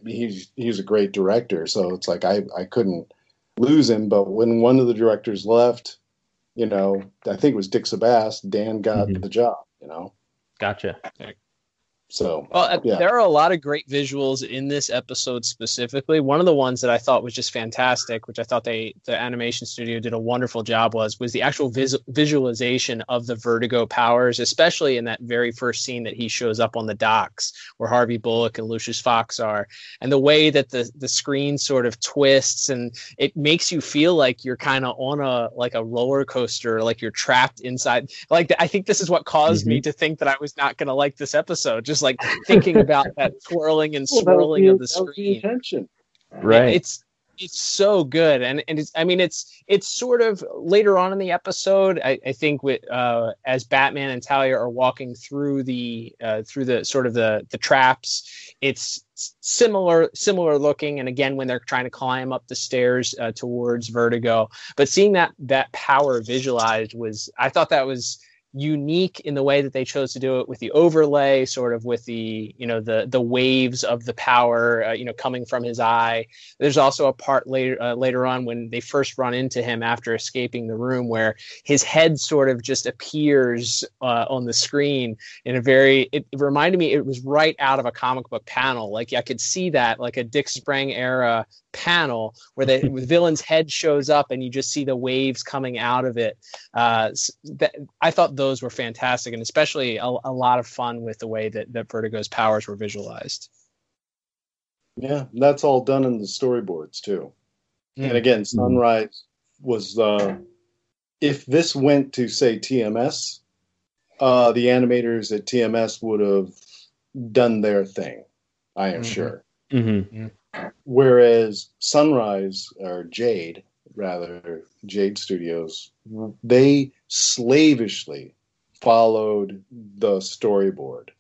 he's he's a great director, so it's like I I couldn't lose him. But when one of the directors left, you know, I think it was Dick Sebast, Dan got Mhm. the job. You know, Gotcha. So Well, uh, Yeah. there are a lot of great visuals in this episode specifically. One of the ones that I thought was just fantastic, which I thought they the animation studio did a wonderful job was was the actual vis- visualization of the Vertigo powers, especially in that very first scene that he shows up on the docks where Harvey Bullock and Lucius Fox are, and the way that the the screen sort of twists and it makes you feel like you're kind of on a like a roller coaster, like you're trapped inside. Like I think this is what caused me to think that I was not going to like this episode. Just like thinking about that twirling and Well, that was swirling of the that was screen. intention. Right. It's it's so good, and and it's I mean it's it's sort of later on in the episode. I, I think with uh, as Batman and Talia are walking through the uh, through the sort of the the traps, it's similar similar looking. And again, when they're trying to climb up the stairs uh, towards Vertigo, but seeing that that power visualized was I thought that was unique in the way that they chose to do it with the overlay sort of with the you know the the waves of the power uh, you know coming from his eye. There's also a part later uh, later on when they first run into him after escaping the room where his head sort of just appears uh, on the screen in a very it, it reminded me it was right out of a comic book panel. Like i could see that like a dick sprang era panel where the, the villain's head shows up and you just see the waves coming out of it uh, that, i thought those were fantastic and especially a, a lot of fun with the way that, that Vertigo's powers were visualized. Yeah, that's all done in the storyboards too. Mm. And again, Mm-hmm. Sunrise was uh, if this went to say TMS, uh, the animators at TMS would have done their thing. I am Mhm. sure. Mm-hmm. Whereas Sunrise or Jade, rather Jade Studios, they slavishly followed the storyboard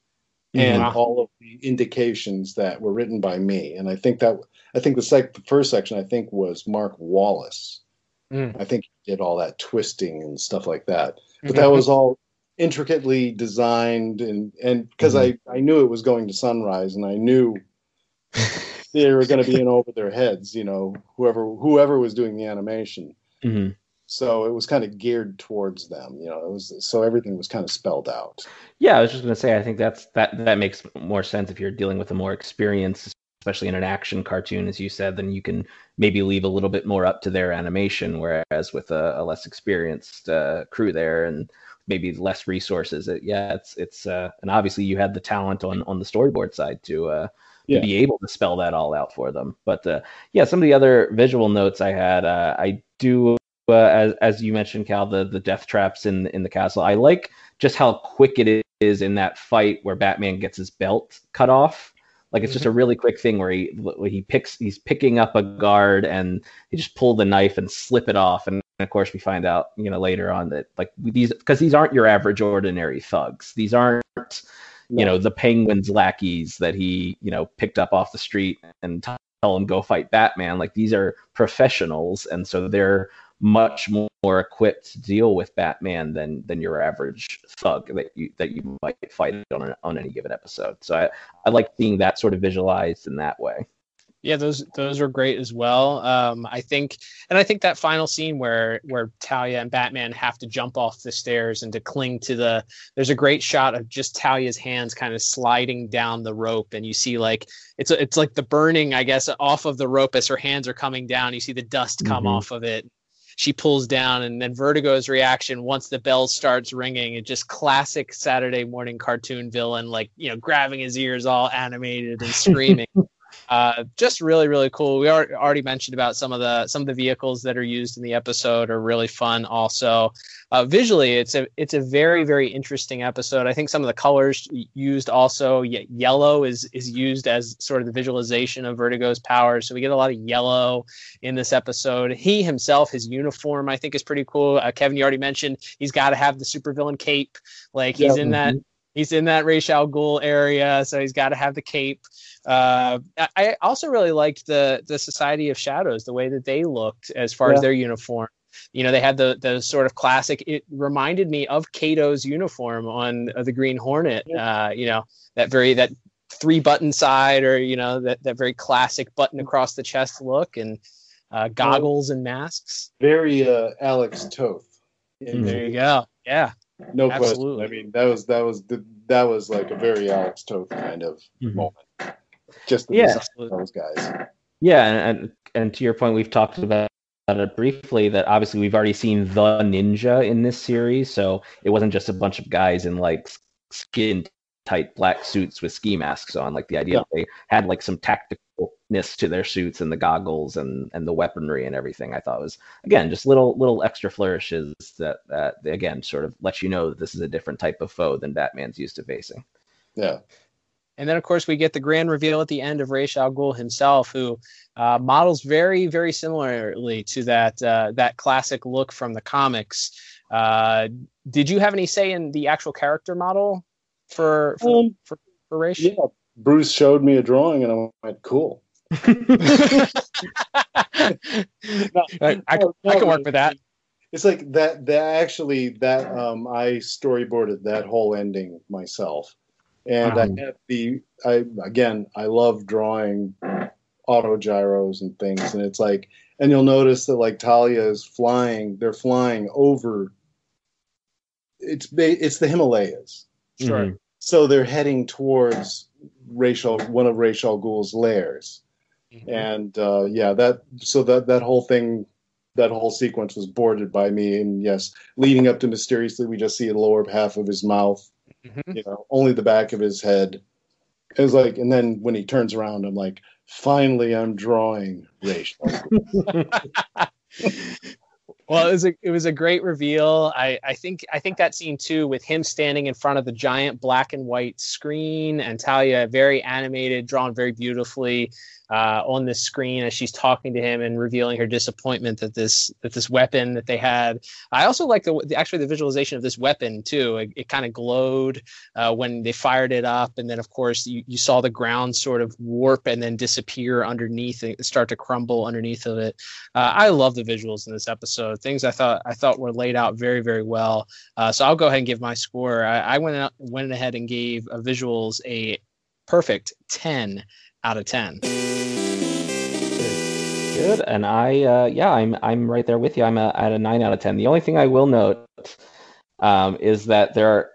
and Wow. all of the indications that were written by me. And I think that I think the sec- the first section I think was Mark Wallace. Mm. I think he did all that twisting and stuff like that. But mm-hmm. that was all intricately designed and and because mm-hmm. I I knew it was going to Sunrise and I knew they were going to be in over their heads, you know, whoever whoever was doing the animation. Mm-hmm. So it was kind of geared towards them, you know. It was so everything was kind of spelled out. Yeah, I was just going to say, I think that's that that makes more sense if you're dealing with a more experienced, especially in an action cartoon, as you said, then you can maybe leave a little bit more up to their animation. Whereas with a, a less experienced uh, crew there and maybe less resources, it, yeah, it's it's uh, and obviously you had the talent on on the storyboard side to uh, Yeah. to be able to spell that all out for them. But uh, yeah, some of the other visual notes I had, uh, I do. Uh, as as you mentioned, Cal, the, the death traps in in the castle. I like just how quick it is in that fight where Batman gets his belt cut off. Like it's just a really quick thing where he where he picks he's picking up a guard and he just pull the knife and slip it off. And of course we find out you know later on that like these because these aren't your average ordinary thugs. These aren't you know the penguins lackeys that he you know picked up off the street and t- tell him go fight Batman. Like these are professionals, and so they're much more equipped to deal with Batman than than your average thug that you that you might fight on a, on any given episode. So I I like seeing that sort of visualized in that way. Yeah, those those are great as well. Um, I think, and I think that final scene where where Talia and Batman have to jump off the stairs and to cling to the. There's a great shot of just Talia's hands kind of sliding down the rope, and you see like it's it's like the burning, I guess, off of the rope as her hands are coming down. You see the dust come Mhm. off of it. She pulls down, and then Vertigo's reaction once the bell starts ringing. It just classic Saturday morning cartoon villain, like you know, grabbing his ears all animated and screaming uh, just really really cool. We are, already mentioned about some of the some of the vehicles that are used in the episode are really fun also. Uh, visually it's a it's a very very interesting episode. I think some of the colors used also yellow is is used as sort of the visualization of vertigo's powers so we get a lot of yellow in this episode. He himself his uniform i think is pretty cool. Uh, kevin you already mentioned he's got to have the supervillain cape. Like he's Yeah. in that he's in that Ra's al Ghul area, so he's got to have the cape. Uh, I- also really liked the the Society of Shadows, the way that they looked as far Yeah. as their uniform. You know, they had the the sort of classic. It reminded me of Kato's uniform on uh, the Green Hornet. Uh, you know, that very that three button side, or you know, that that very classic button across the chest look, and uh, goggles and masks. Very uh, Alex Toth. There you go. Yeah. No Absolutely. question. I mean, that was that was the, that was like a very Alex Toth kind of mm-hmm. moment. Just the Yeah. of those guys. Yeah, and, and and to your point, we've talked about it briefly. That obviously we've already seen the ninja in this series, so it wasn't just a bunch of guys in like skin tight black suits with ski masks on. Like the idea that they had like some tacticalness to their suits and the goggles and and the weaponry and everything. I thought was again just little little extra flourishes that that again sort of let you know that this is a different type of foe than Batman's used to facing. Yeah. And then, of course, we get the grand reveal at the end of Ra's al Ghul himself, who uh, models very, very similarly to that uh, that classic look from the comics. Uh, did you have any say in the actual character model for for, Um, for, for Ra's? Yeah. Bruce showed me a drawing, and I went, "Cool." I, I, I can work with that. it's like that. That actually, that um, I storyboarded that whole ending myself, and Um. I have the. I again, I love drawing auto gyros and things, and it's like, and you'll notice that like Talia is flying. They're flying over. It's ba- it's the Himalayas. Sure. Mhm. So they're heading towards Ra's, one of Ra's al Ghul's lairs, and uh, yeah, that so that that whole thing, that whole sequence was boarded by me, and yes, leading up to mysteriously, we just see the lower half of his mouth, Mhm. you know, only the back of his head. It was like, and then when he turns around, I'm like, finally, I'm drawing Ra's. Well, it was a it was a great reveal. I, I think I think that scene too, with him standing in front of the giant black and white screen, and Talia very animated, drawn very beautifully uh, on this screen as she's talking to him and revealing her disappointment that this that this weapon that they had. I also like the, the actually the visualization of this weapon too. It, it kind of glowed uh, when they fired it up, and then of course you, you saw the ground sort of warp and then disappear underneath and start to crumble underneath of it. Uh, I love the visuals in this episode. Things I thought I thought were laid out very very well. Uh, so I'll go ahead and give my score. I, I went out, went ahead and gave uh, visuals a perfect ten out of ten. Good, and I, uh, yeah, I'm I'm right there with you. I'm a, at a nine out of ten. The only thing I will note um, is that there are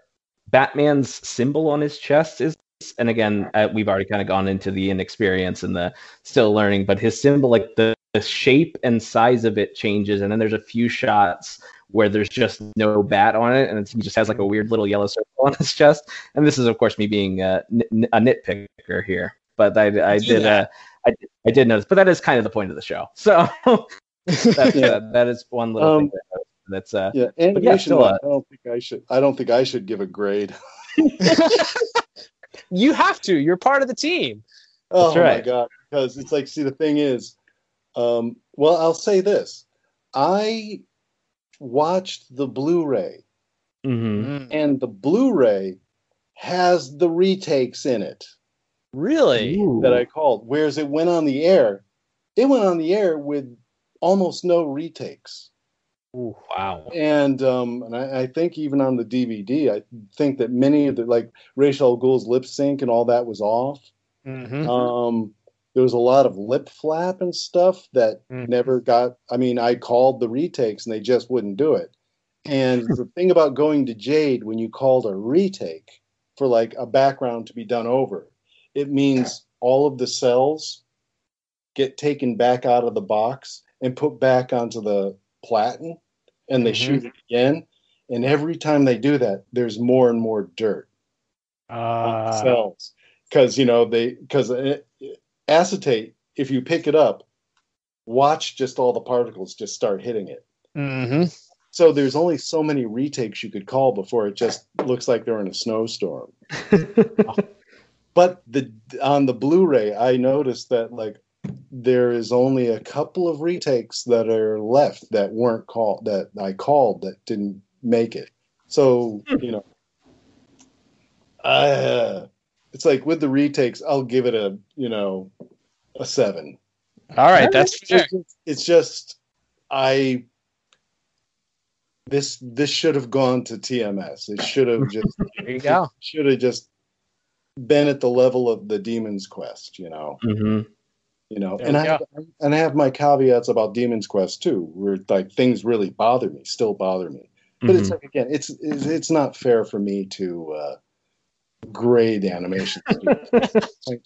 Batman's symbol on his chest is, and again, uh, we've already kind of gone into the inexperience and the still learning, but his symbol, like the, the shape and size of it changes, and then there's a few shots where there's just no bat on it, and it's, he just has like a weird little yellow circle on his chest. And this is, of course, me being uh, n- a nitpicker here, but I, I did. Uh, that. I, I did notice, but that is kind of the point of the show. So that's, Yeah. uh, that is one little Um, thing that that's uh, yeah, but yeah, animation. still, uh, I don't think I should. I don't think I should give a grade. You have to. You're part of the team. Oh That's my god! Because it's like, see, the thing is, um, well, I'll say this: I watched the Blu-ray, mhm. and the Blu-ray has the retakes in it Really? Ooh. that I called. Whereas it went on the air, it went on the air with almost no retakes. Ooh, wow. And um, and I, I think even on the DVD, I think that many of the like Ra's al Ghul's lip sync and all that was off. Mm-hmm. Um, there was a lot of lip flap and stuff that Mhm. never got. I mean, I called the retakes and they just wouldn't do it. And the thing about going to Jade when you called a retake for like a background to be done over, it means all of the cells get taken back out of the box and put back onto the platen and they Mhm. shoot it again. And every time they do that, there's more and more dirt Uh, cells because you know they because acetate if you pick it up watch just all the particles just start hitting it hmm so there's only so many retakes you could call before it just looks like they're in a snowstorm but the on the blu-ray i noticed that like there is only a couple of retakes that are left that weren't called that i called that didn't make it. So you know uh it's like with the retakes i'll give it a you know a seven. All right, that's fair. it's just, it's just i this this should have gone to tms it should have just There you go. should have just been at the level of the demon's quest you know? Hmm you know There and we i have, and i have my caveats about demon's quest too where like things really bother me still bother me. But it's like again it's it's, it's not fair for me to uh grade animation. Like,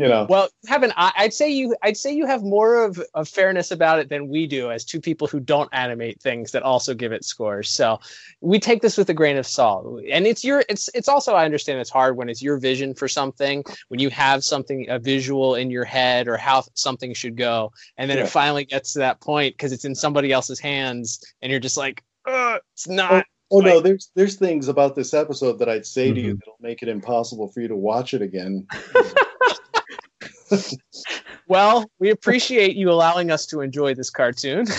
you know Well, you have an I'd say you I'd say you have more of, of fairness about it than we do as two people who don't animate things that also give it scores. So we take this with a grain of salt. And it's your it's it's also I understand it's hard when it's your vision for something, when you have something a visual in your head or how something should go, and then Yeah. it finally gets to that point because it's in somebody else's hands and you're just like, it's not Oh no, there's there's things about this episode that I'd say to you Mhm. that'll make it impossible for you to watch it again. well, we appreciate you allowing us to enjoy this cartoon.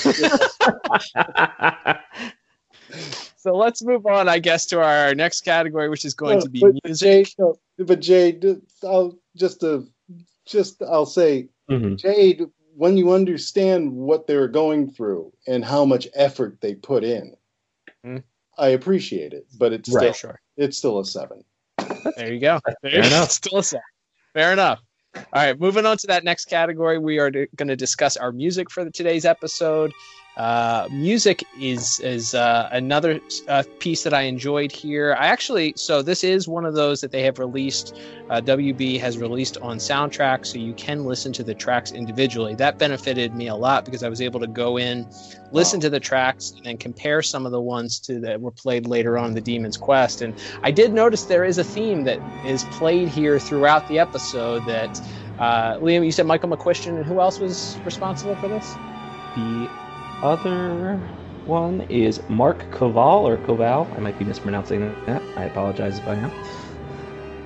so let's move on, I guess, to our next category, which is going No, to be but, but music. Jade, no, but Jade, I'll just uh, just I'll say Mhm. Jade when you understand what they're going through and how much effort they put in, Mm. I appreciate it. But it's Right. still Sure. it's still a seven. There you go. There Fair enough. Still a set. Fair enough. All right, moving on to that next category, we are going to discuss our music for today's episode. Uh, music is is uh, another uh, piece that I enjoyed here. I actually, so this is one of those that they have released. Uh, WB has released on soundtrack, so you can listen to the tracks individually. That benefited me a lot because I was able to go in, listen to the tracks, and then compare some of the ones to that were played later on in the Demon's Quest. And I did notice there is a theme that is played here throughout the episode. That uh, Liam, you said Michael McCuistion, and who else was responsible for this? The other one is Mark Koval or Koval. I might be mispronouncing that. I apologize if I am.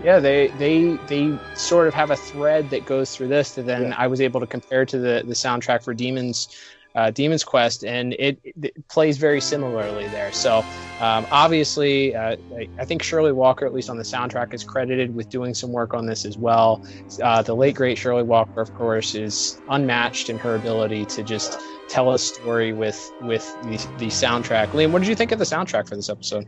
Yeah, they they they sort of have a thread that goes through this that then Yeah. I was able to compare to the the soundtrack for Demons uh, Demons Quest, and it, it plays very similarly there. So um, obviously, uh, I, I think Shirley Walker, at least on the soundtrack, is credited with doing some work on this as well. Uh, the late great Shirley Walker, of course, is unmatched in her ability to just tell a story with with the, the soundtrack. Liam, what did you think of the soundtrack for this episode?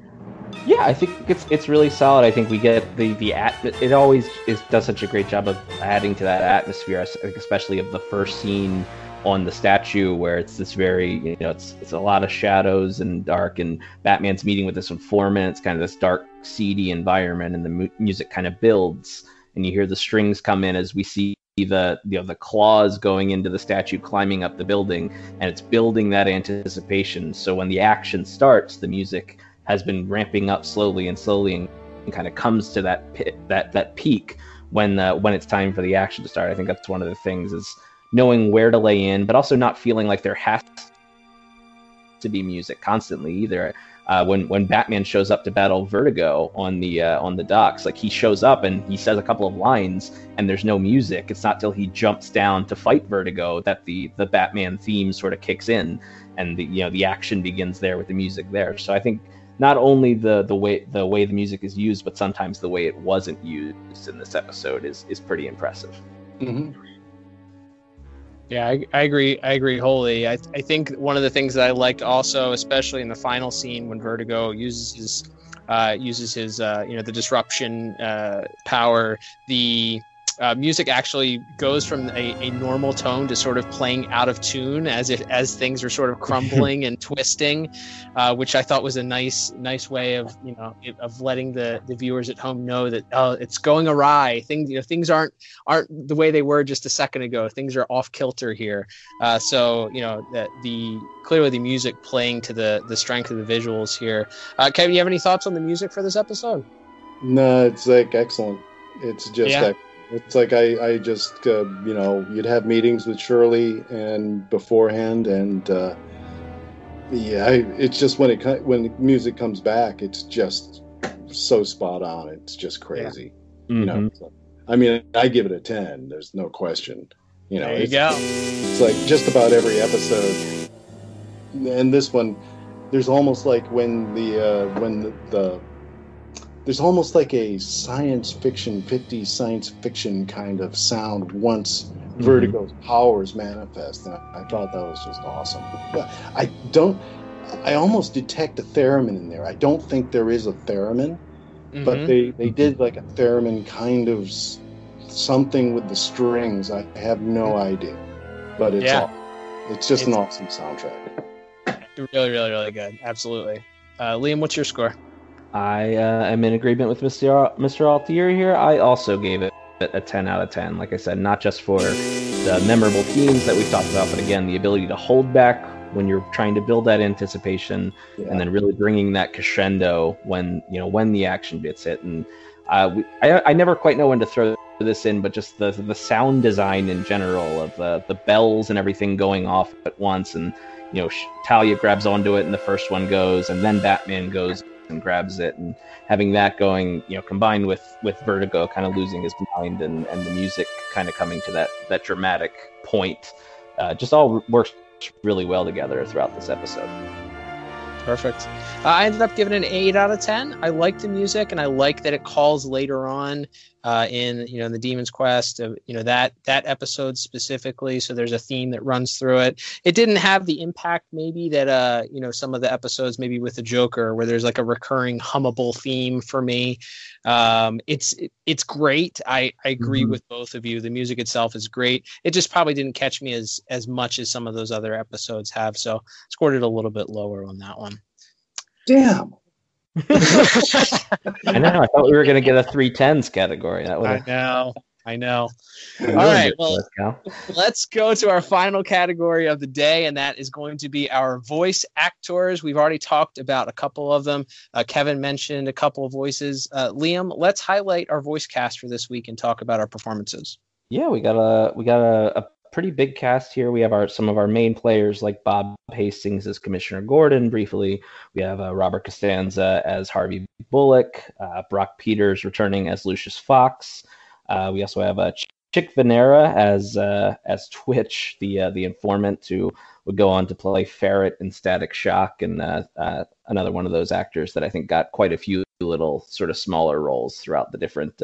Yeah, I think it's it's really solid. I think we get the the at it always is does such a great job of adding to that atmosphere, especially of the first scene on the statue where it's this very you know it's it's a lot of shadows and dark and Batman's meeting with this informant. It's kind of this dark, seedy environment, and the mu- music kind of builds, and you hear the strings come in as we see the you know the claws going into the statue climbing up the building and it's building that anticipation so when the action starts the music has been ramping up slowly and slowly and, and kind of comes to that pit, that that peak when uh, when it's time for the action to start. I think that's one of the things is knowing where to lay in, but also not feeling like there has to be music constantly either. Uh, when when Batman shows up to battle Vertigo on the uh, on the docks, like he shows up and he says a couple of lines, and there's no music. It's not till he jumps down to fight Vertigo that the the Batman theme sort of kicks in, and the you know the action begins there with the music there. So I think not only the the way the way the music is used, but sometimes the way it wasn't used in this episode is is pretty impressive. Mm-hmm. Yeah, I, I agree. I agree wholly. I, I think one of the things that I liked also, especially in the final scene when Vertigo uses his uh, uses his uh, you know the disruption uh, power, the uh, music actually goes from a, a normal tone to sort of playing out of tune as if as things are sort of crumbling and twisting, uh, which I thought was a nice nice way of you know of letting the, the viewers at home know that oh it's going awry. Things you know things aren't aren't the way they were just a second ago. Things are off kilter here. Uh, so you know that the clearly the music playing to the the strength of the visuals here. Uh, Kevin, do you have any thoughts on the music for this episode? No, it's like excellent. It's just Yeah. It's like I I just uh, you know you'd have meetings with Shirley and beforehand and uh, yeah, I, it's just when it when music comes back, it's just so spot on. It's just crazy. You know, Mhm. so- I mean, I give it a ten. There's no question. You know, There you it's, go. it's like just about every episode, and this one, there's almost like when the uh, when the, the there's almost like a science fiction 50s science fiction kind of sound once vertigo's powers manifest and I, I thought that was just awesome but i don't i almost detect a theremin in there i don't think there is a theremin but Mhm. they they did like a theremin kind of s- something with the strings i have no idea but it's Yeah. it's just an awesome soundtrack Really, really, really good. Absolutely. Uh, Liam, what's your score? I uh, am in agreement with Mr. Al- Mr. Altieri here. I also gave it a 10 out of 10. Like I said, not just for the memorable themes that we've talked about, but again, the ability to hold back when you're trying to build that anticipation, and then really bringing that crescendo when you know when the action bits hit. And uh, we, I, I never quite know when to throw this in, but just the the sound design in general of the the bells and everything going off at once, and you know Talia grabs onto it, and the first one goes, and then Batman goes and grabs it, and having that going, you know, combined with with Vertigo kind of losing his mind, and and the music kind of coming to that that dramatic point, uh, just all works really well together throughout this episode. Perfect. Uh, I ended up giving it an eight out of ten. I like the music, and I like that it calls later on uh, in you know in the Demon's Quest, uh, you know that that episode specifically. So there's a theme that runs through it. It didn't have the impact maybe that uh you know some of the episodes maybe with the Joker where there's like a recurring hummable theme for me. Um, it's it, it's great. I I agree mm-hmm. with both of you. The music itself is great. It just probably didn't catch me as as much as some of those other episodes have. So scored it a little bit lower on that one. Damn. I know. I thought we were going to get a three tens category. That would. I know. I know. All right. Well, let's go to our final category of the day, and that is going to be our voice actors. We've already talked about a couple of them. Uh, Kevin mentioned a couple of voices. Uh, Liam, let's highlight our voice cast for this week and talk about our performances. Yeah, we got a we got a, a pretty big cast here. We have our some of our main players like Bob Hastings as Commissioner Gordon. Briefly, we have uh, Robert Costanzo as Harvey Bullock. Uh, Brock Peters returning as Lucius Fox. Uh, we also have uh, Chick Vennera as uh, as Twitch, the uh, the informant who would go on to play Ferret in Static Shock, and uh, uh, another one of those actors that I think got quite a few little sort of smaller roles throughout the different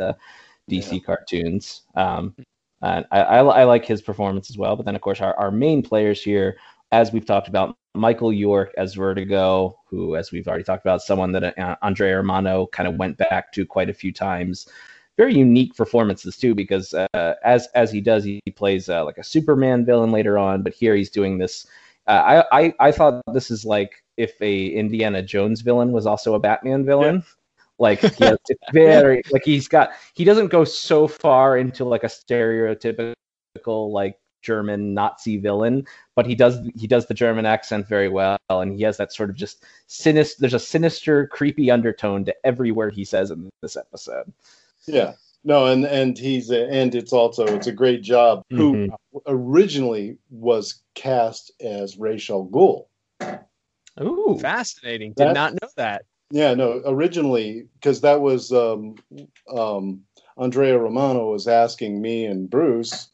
DC yeah. cartoons. Um, and I, I, I, like his performance as well. But then, of course, our, our main players here, as we've talked about, Michael York as Vertigo, who, as we've already talked about, someone that Andrea Romano kind of went back to quite a few times. Very unique performances too, because uh, as as he does, he, plays uh, like a Superman villain later on, but here he's doing this. Uh, I, I I thought this is like if a Indiana Jones villain was also a Batman villain. Yeah like he has, it's very like he's got he doesn't go so far into like a stereotypical like German Nazi villain, but he does he does the German accent very well, and he has that sort of just sinister. There's a sinister, creepy undertone to every word he says in this episode. Yeah, no, and and he's a, and it's also it's a great job. Mm-hmm. Who originally was cast as Ra's al Ghul. Ooh, fascinating! Did not know that. Yeah, no, originally because that was um, um, Andrea Romano was asking me and Bruce,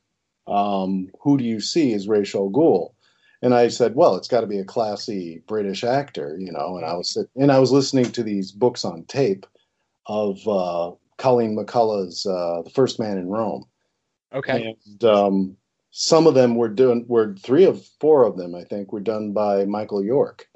um, who do you see as Ra's al Ghul? And I said, well, it's got to be a classy British actor, you know. And I was and I was listening to these books on tape of uh, Colleen McCullough's uh, The First Man in Rome. Okay. And um, some of them were doing were three of four of them, I think, were done by Michael York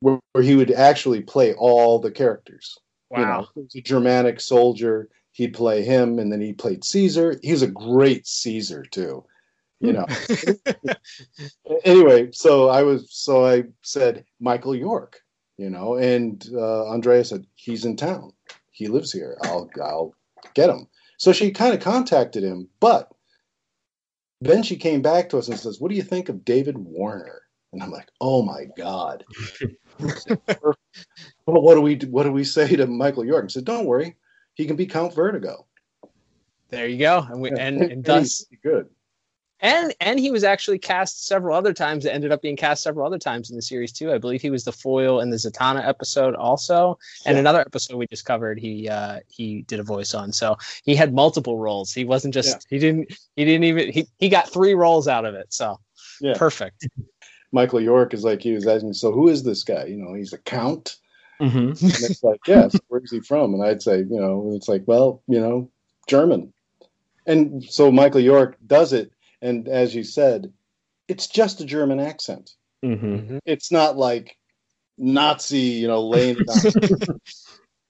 where, where he would actually play all the characters. Wow. You know, he was a Germanic soldier. He'd play him, and then he played Caesar. He was a great Caesar too. You know. anyway, so I was so I said Michael York, you know, and uh, Andrea said he's in town. He lives here. I'll I'll get him. So she kind of contacted him, but then she came back to us and says, "What do you think of David Warner?" And I'm like, "Oh my god." well, what do we what do we say to Michael York? I said, "Don't worry, he can be Count Vertigo." There you go, and we, and, and does good. And and he was actually cast several other times. It ended up being cast several other times in the series too. I believe he was the foil in the Zatanna episode also, and yeah. another episode we just covered. He uh, he did a voice on. So he had multiple roles. He wasn't just yeah. he didn't he didn't even he he got three roles out of it. So yeah. perfect. Michael York is like he was asking, so who is this guy? You know, he's a count. Mm-hmm. and it's like, yes, where's he from? And I'd say, you know, it's like, well, you know, German. And so Michael York does it, and as you said, it's just a German accent. Mm-hmm. It's not like Nazi, you know, laying down.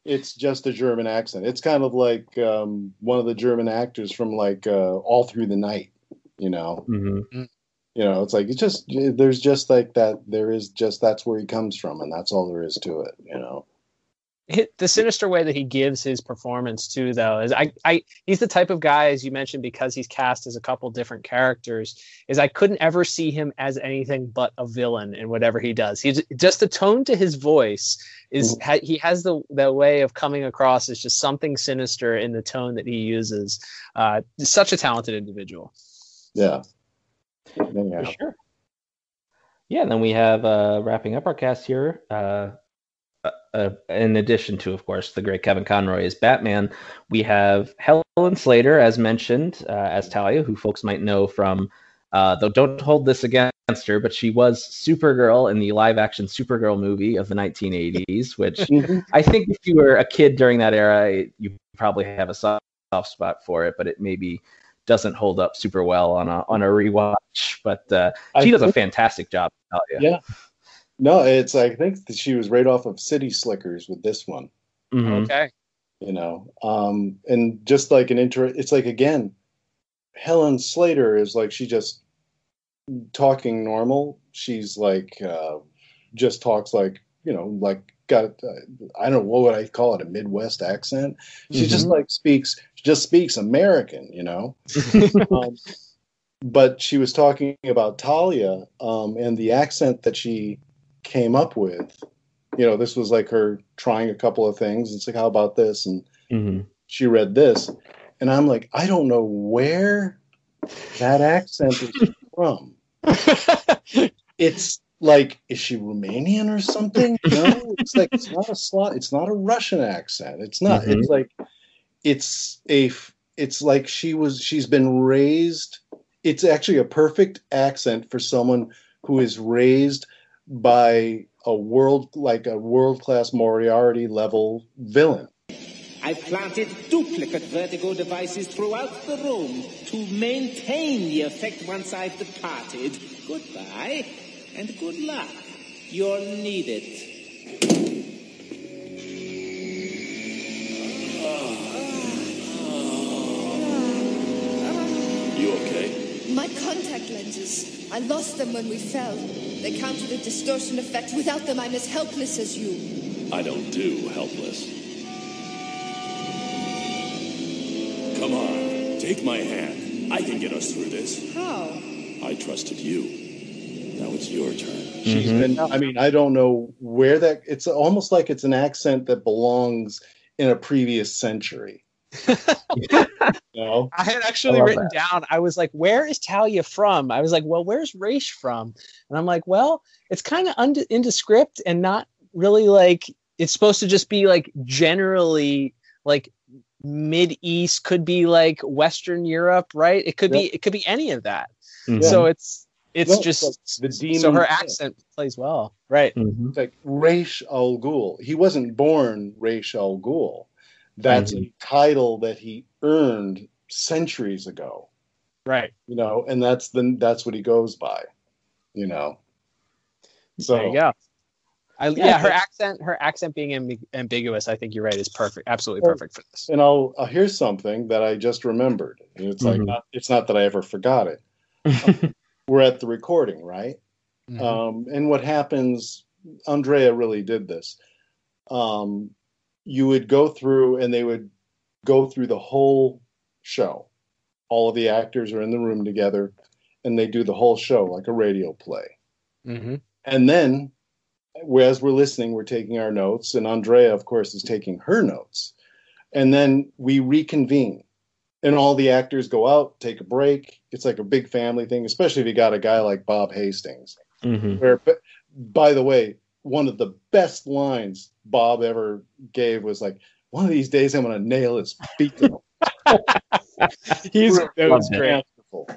it's just a German accent. It's kind of like um, one of the German actors from like uh, All Through the Night, you know. Mm-hmm you know it's like it's just there's just like that there is just that's where he comes from and that's all there is to it you know the sinister way that he gives his performance too though is I, I he's the type of guy as you mentioned because he's cast as a couple different characters is i couldn't ever see him as anything but a villain in whatever he does he's just the tone to his voice is mm-hmm. ha, he has the the way of coming across as just something sinister in the tone that he uses uh such a talented individual yeah yeah. For sure. Yeah, and then we have uh, wrapping up our cast here. Uh, uh, in addition to, of course, the great Kevin Conroy as Batman, we have Helen Slater, as mentioned, uh, as Talia, who folks might know from, uh, though don't hold this against her, but she was Supergirl in the live action Supergirl movie of the 1980s, which mm-hmm. I think if you were a kid during that era, you probably have a soft spot for it, but it maybe doesn't hold up super well on a on a rewatch. But uh, she does a fantastic job. I'll tell you. Yeah. No, it's I think that she was right off of City Slickers with this one. Mhm. Okay. You know, um, and just like an intro, it's like again, Helen Slater is like she just talking normal. She's like uh, just talks like you know like got uh, I don't know what would I call it a Midwest accent. She just Mhm. like speaks she just speaks American, you know. um, but she was talking about Talia um, and the accent that she came up with. You know, this was like her trying a couple of things. It's like, how about this? And Mhm. she read this, and I'm like, I don't know where that accent is from. it's like, is she Romanian or something? No, it's like it's not a slot. It's not a Russian accent. It's not. Mhm. It's like it's a. It's like she was. She's been raised. It's actually a perfect accent for someone who is raised by a world like a world class Moriarty level villain. I've planted duplicate vertigo devices throughout the room to maintain the effect once I've departed. Goodbye, and good luck. You'll need it. You okay? My contact lenses. I lost them when we fell. They counter the distortion effect. Without them, I'm as helpless as you. I don't do helpless. Come on, take my hand. I can get us through this. How? I trusted you. Now it's your turn. She's mm-hmm. been. I mean, I don't know where that. It's almost like it's an accent that belongs in a previous century. you know? I had actually love written down, I was like, where is Talia from? I was like, well, where's Ra's from? And I'm like, well, it's kind of und- indescript and not really like, it's supposed to just be like generally like mid east, could be like Western Europe, right? It could be, it could be any of that. Mhm. So it's, it's No, just, like the demon. so her yeah. accent plays well. Right. It's like Ra's Al Ghul. He wasn't born Ra's Al Ghul. That's a title that he earned centuries ago. Right. You know, and that's the that's what he goes by. You know. So there you go. I, yeah, Yeah, her but- accent, her accent being amb- ambiguous, I think you're right, is perfect, absolutely Well, perfect for this. And I'll, uh here's something that I just remembered. And It's like Mhm. not, it's not that I ever forgot it. Um, we're at the recording, right? Mhm. Um, and what happens? Andrea really did this. Um, you would go through, and they would go through the whole show. All of the actors are in the room together, and they do the whole show like a radio play. Mm-hmm. And then, as we're listening, we're taking our notes, and Andrea, of course, is taking her notes. And then we reconvene, and all the actors go out, take a break. It's like a big family thing, especially if you got a guy like Bob Hastings. Mhm. Where, by the way, one of the best lines Bob ever gave was like, "One of these days, I'm going to nail his feet." He's That was Loved masterful.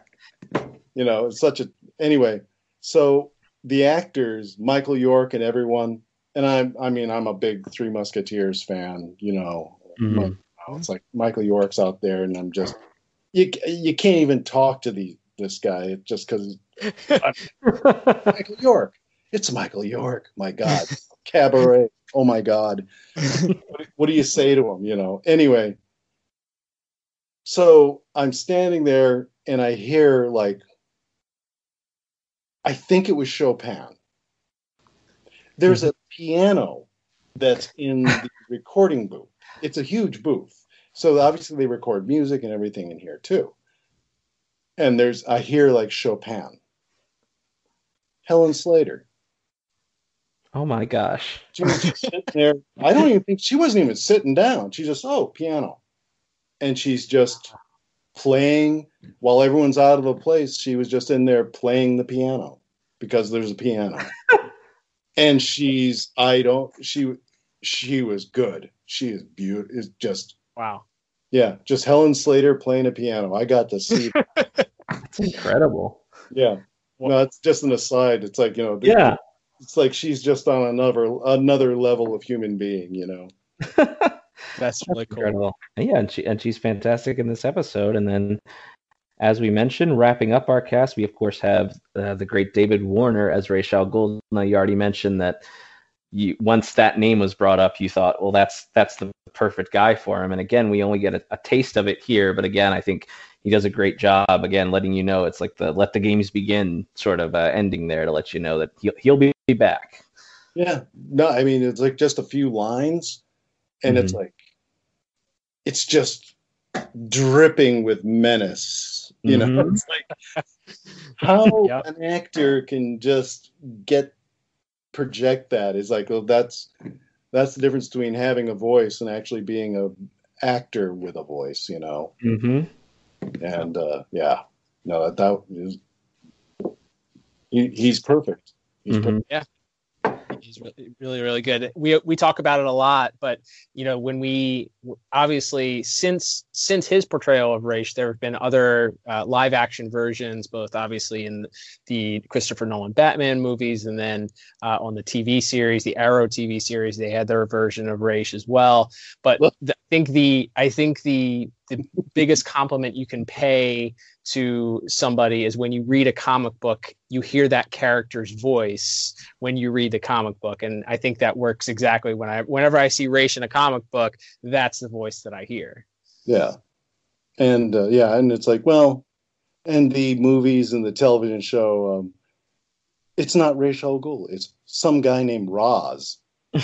You know, it's such a anyway. So the actors, Michael York and everyone, and I'm I mean I'm a big Three Musketeers fan. You know, Mhm. it's like Michael York's out there, and I'm just you you can't even talk to the this guy just because Michael York. It's Michael York. My God, cabaret. Oh my God. what, what do you say to him? You know. Anyway, so I'm standing there and I hear like I think it was Chopin. There's a mm-hmm. piano that's in the recording booth. It's a huge booth. So obviously they record music and everything in here too. And there's I hear like Chopin. Helen Slater. Oh my gosh. She was just sitting there. I don't even think she wasn't even sitting down. She just, oh, piano. And she's just playing while everyone's out of the place. She was just in there playing the piano because there's a piano. and she's, I don't, she, she was good. She is beautiful. Is just, Wow. yeah, just Helen Slater playing a piano. I got to see. That's incredible. yeah. No, it's just an aside. It's like, you know, the- Yeah. It's like she's just on another another level of human being, you know. That's really cool. Incredible. Yeah, and she and she's fantastic in this episode. And then, as we mentioned, wrapping up our cast, we of course have uh, the great David Warner as Ra's al Ghul. Now, you already mentioned that you once that name was brought up, you thought, well, that's that's the perfect guy for him. And again, we only get a, a taste of it here, but again, I think he does a great job again letting you know it's like the let the games begin sort of uh, ending there to let you know that he'll he'll be back. Yeah, no, I mean it's like just a few lines, and mm-hmm. it's like it's just dripping with menace. You mm-hmm. know, it's like how yep. an actor can just get project that is like, well, that's that's the difference between having a voice and actually being a actor with a voice. You know. Mm-hmm and uh, yeah, no, that, that is he, he's perfect. He's mm-hmm. perfect. Yeah, he's really, really, really good. We we talk about it a lot, but you know, when we obviously since since his portrayal of Ra's, there have been other uh, live action versions, both obviously in the Christopher Nolan Batman movies, and then uh, on the TV series, the Arrow TV series, they had their version of Ra's as well. But the, I think the I think the the biggest compliment you can pay to somebody is when you read a comic book, you hear that character's voice when you read the comic book, and I think that works exactly when I whenever I see Ra's in a comic book, that's the voice that I hear. Yeah, and uh, yeah, and it's like well, and the movies and the television show, um, it's not Ra's al Ghul, it's some guy named Roz.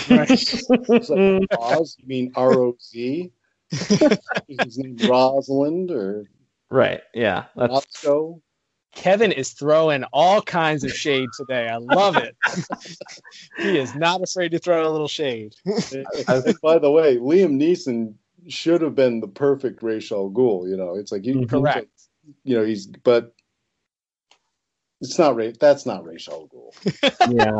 Right. it's like Roz, you mean R O Z? Is his name Rosalind or Right. Yeah. That's... Moscow. Kevin is throwing all kinds of shade today. I love it. he is not afraid to throw a little shade. by the way, Liam Neeson should have been the perfect Ra's al Ghul. You know, it's like you correct. You know, he's but it's not Ray. That's not Ra's al Ghul. yeah.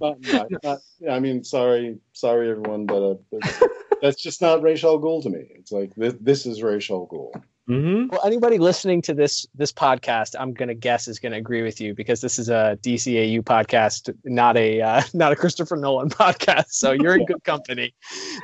Not, not, not, I mean, sorry, sorry everyone, but uh, that's just not Ra's al Ghul to me. It's like this, this is Ra's al Ghul. Mm-hmm. Well, anybody listening to this this podcast, I'm gonna guess is gonna agree with you because this is a DCAU podcast, not a uh, not a Christopher Nolan podcast. So you're in good company.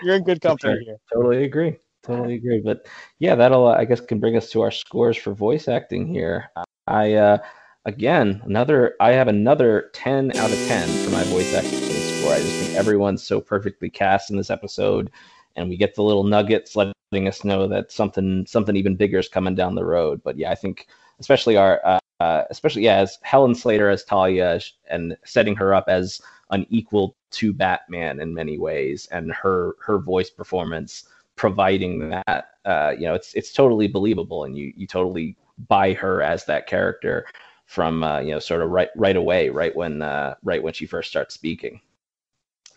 You're in good company sure. here. Totally agree. Totally agree. But yeah, that'll uh, I guess can bring us to our scores for voice acting here. I uh, again another I have another 10 out of 10 for my voice acting score. I just think everyone's so perfectly cast in this episode and we get the little nuggets letting us know that something something even bigger is coming down the road. But yeah, I think especially our uh, uh, especially yeah, as Helen Slater as Talia and setting her up as an equal to Batman in many ways, and her her voice performance providing that uh, you know it's it's totally believable, and you you totally buy her as that character from uh, you know sort of right right away, right when uh, right when she first starts speaking.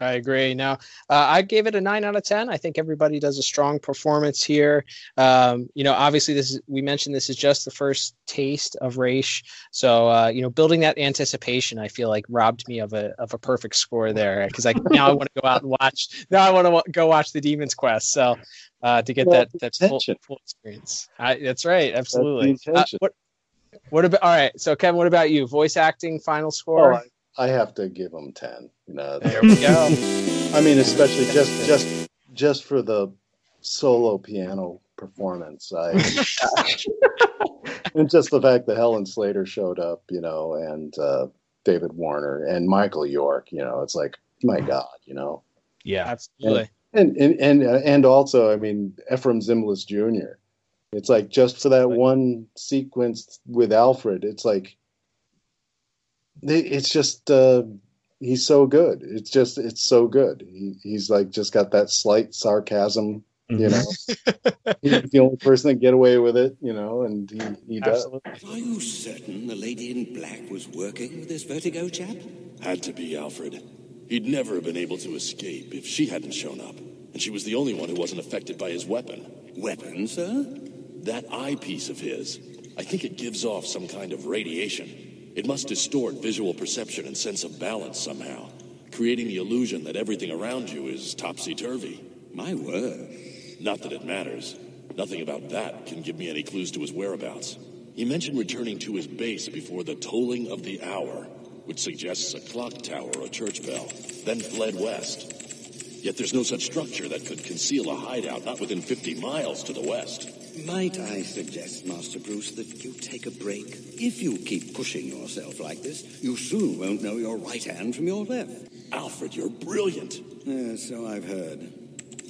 I agree. Now, uh, I gave it a nine out of ten. I think everybody does a strong performance here. Um, you know, obviously, this is, we mentioned this is just the first taste of Ra's, so uh, you know, building that anticipation, I feel like robbed me of a of a perfect score there because I now I want to go out and watch. Now I want to w- go watch the Demon's Quest. So uh, to get well, that that full, full, experience, I, that's right, absolutely. That's uh, what what about all right? So Kevin, what about you? Voice acting, final score. Oh, I have to give them ten. You know, there we go. I mean, especially just just just for the solo piano performance. I and just the fact that Helen Slater showed up, you know, and uh, David Warner and Michael York. You know, it's like my God, you know. Yeah, absolutely. And and and and, and also, I mean, Efrem Zimbalist Jr. It's like just for that one sequence with Alfred, it's like it's just uh, he's so good. It's just it's so good. He, he's like just got that slight sarcasm. You know, mm-hmm. he's the only person that get away with it. You know, and he, he does. Are you certain the lady in black was working with this Vertigo chap? Had to be Alfred. He'd never have been able to escape if she hadn't shown up, and she was the only one who wasn't affected by his weapon. Weapon, sir? That eyepiece of his. I think it gives off some kind of radiation. It must distort visual perception and sense of balance somehow, creating the illusion that everything around you is topsy-turvy. My word. Not that it matters. Nothing about that can give me any clues to his whereabouts. He mentioned returning to his base before the tolling of the hour, which suggests a clock tower or church bell, then fled west. Yet there's no such structure that could conceal a hideout not within 50 miles to the west. Might I suggest, Master Bruce, that you take a break? If you keep pushing yourself like this, you soon won't know your right hand from your left. Alfred, you're brilliant. Yes, so I've heard.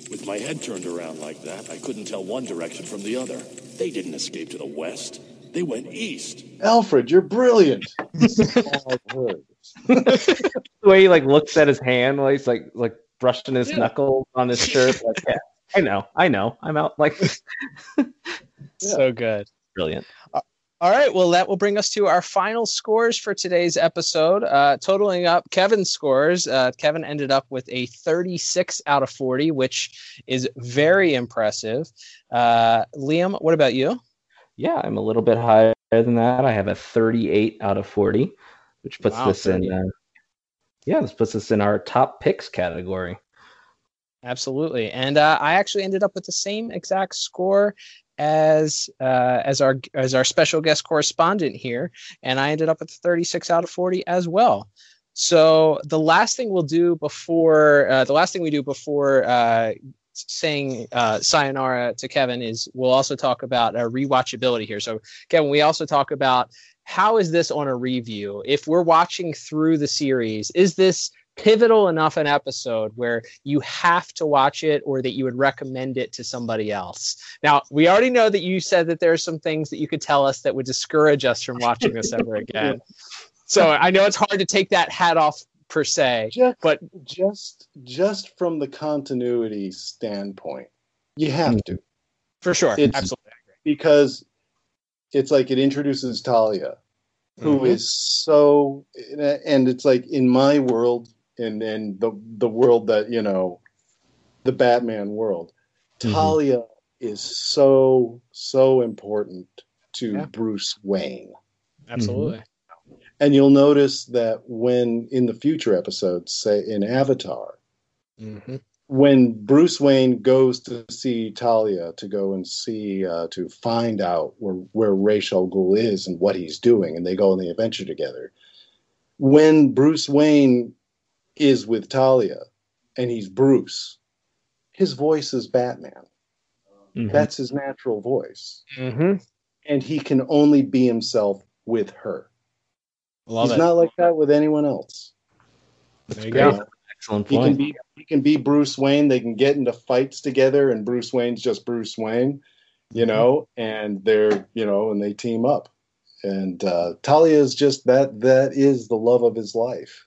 With my head turned around like that, I couldn't tell one direction from the other. They didn't escape to the west. They went east. Alfred, you're brilliant. I've heard. the way he like looks at his hand, like he's like like brushing his Yeah. knuckles on his shirt. Like, yeah, I know, I know, I'm out. Like, So good. brilliant. All right. Well, that will bring us to our final scores for today's episode. Uh, totaling up Kevin's scores, uh, Kevin ended up with a 36 out of 40, which is very impressive. Uh, Liam, what about you? Yeah, I'm a little bit higher than that. I have a 38 out of 40, which puts Wow, this in. Uh, yeah, this puts us in our top picks category. Absolutely. And uh, I actually ended up with the same exact score as uh, as our as our special guest correspondent here, and I ended up with 36 out of 40 as well. So the last thing we'll do before uh, the last thing we do before uh, saying uh, sayonara to Kevin is we'll also talk about uh, rewatchability here. So Kevin, we also talk about how is this on a review? If we're watching through the series, is this pivotal enough an episode where you have to watch it or that you would recommend it to somebody else? Now, we already know that you said that there are some things that you could tell us that would discourage us from watching this ever again. So I know it's hard to take that hat off per se, just, but just just from the continuity standpoint, you have to for sure, It's- absolutely. because it's like it introduces Talia, who is Mhm. so, and it's like in my world and and the the world that you know, the Batman world, Mhm. Talia is so so important to Yeah. Bruce Wayne. Absolutely. And you'll notice that when in the future episodes, say in Avatar, Mm-hmm. when Bruce Wayne goes to see Talia to go and see uh, to find out where where Ra's al Ghul is and what he's doing, and they go on the adventure together. When Bruce Wayne is with Talia and he's Bruce, his voice is Batman. Mhm. That's his natural voice, Mm-hmm. and he can only be himself with her. Love he's it. not like that with anyone else. there you great. go. Excellent He can point. be he can be Bruce Wayne. They can get into fights together, and Bruce Wayne's just Bruce Wayne, you know, and they're you know, and they team up. And uh, Talia is just that. That is the love of his life.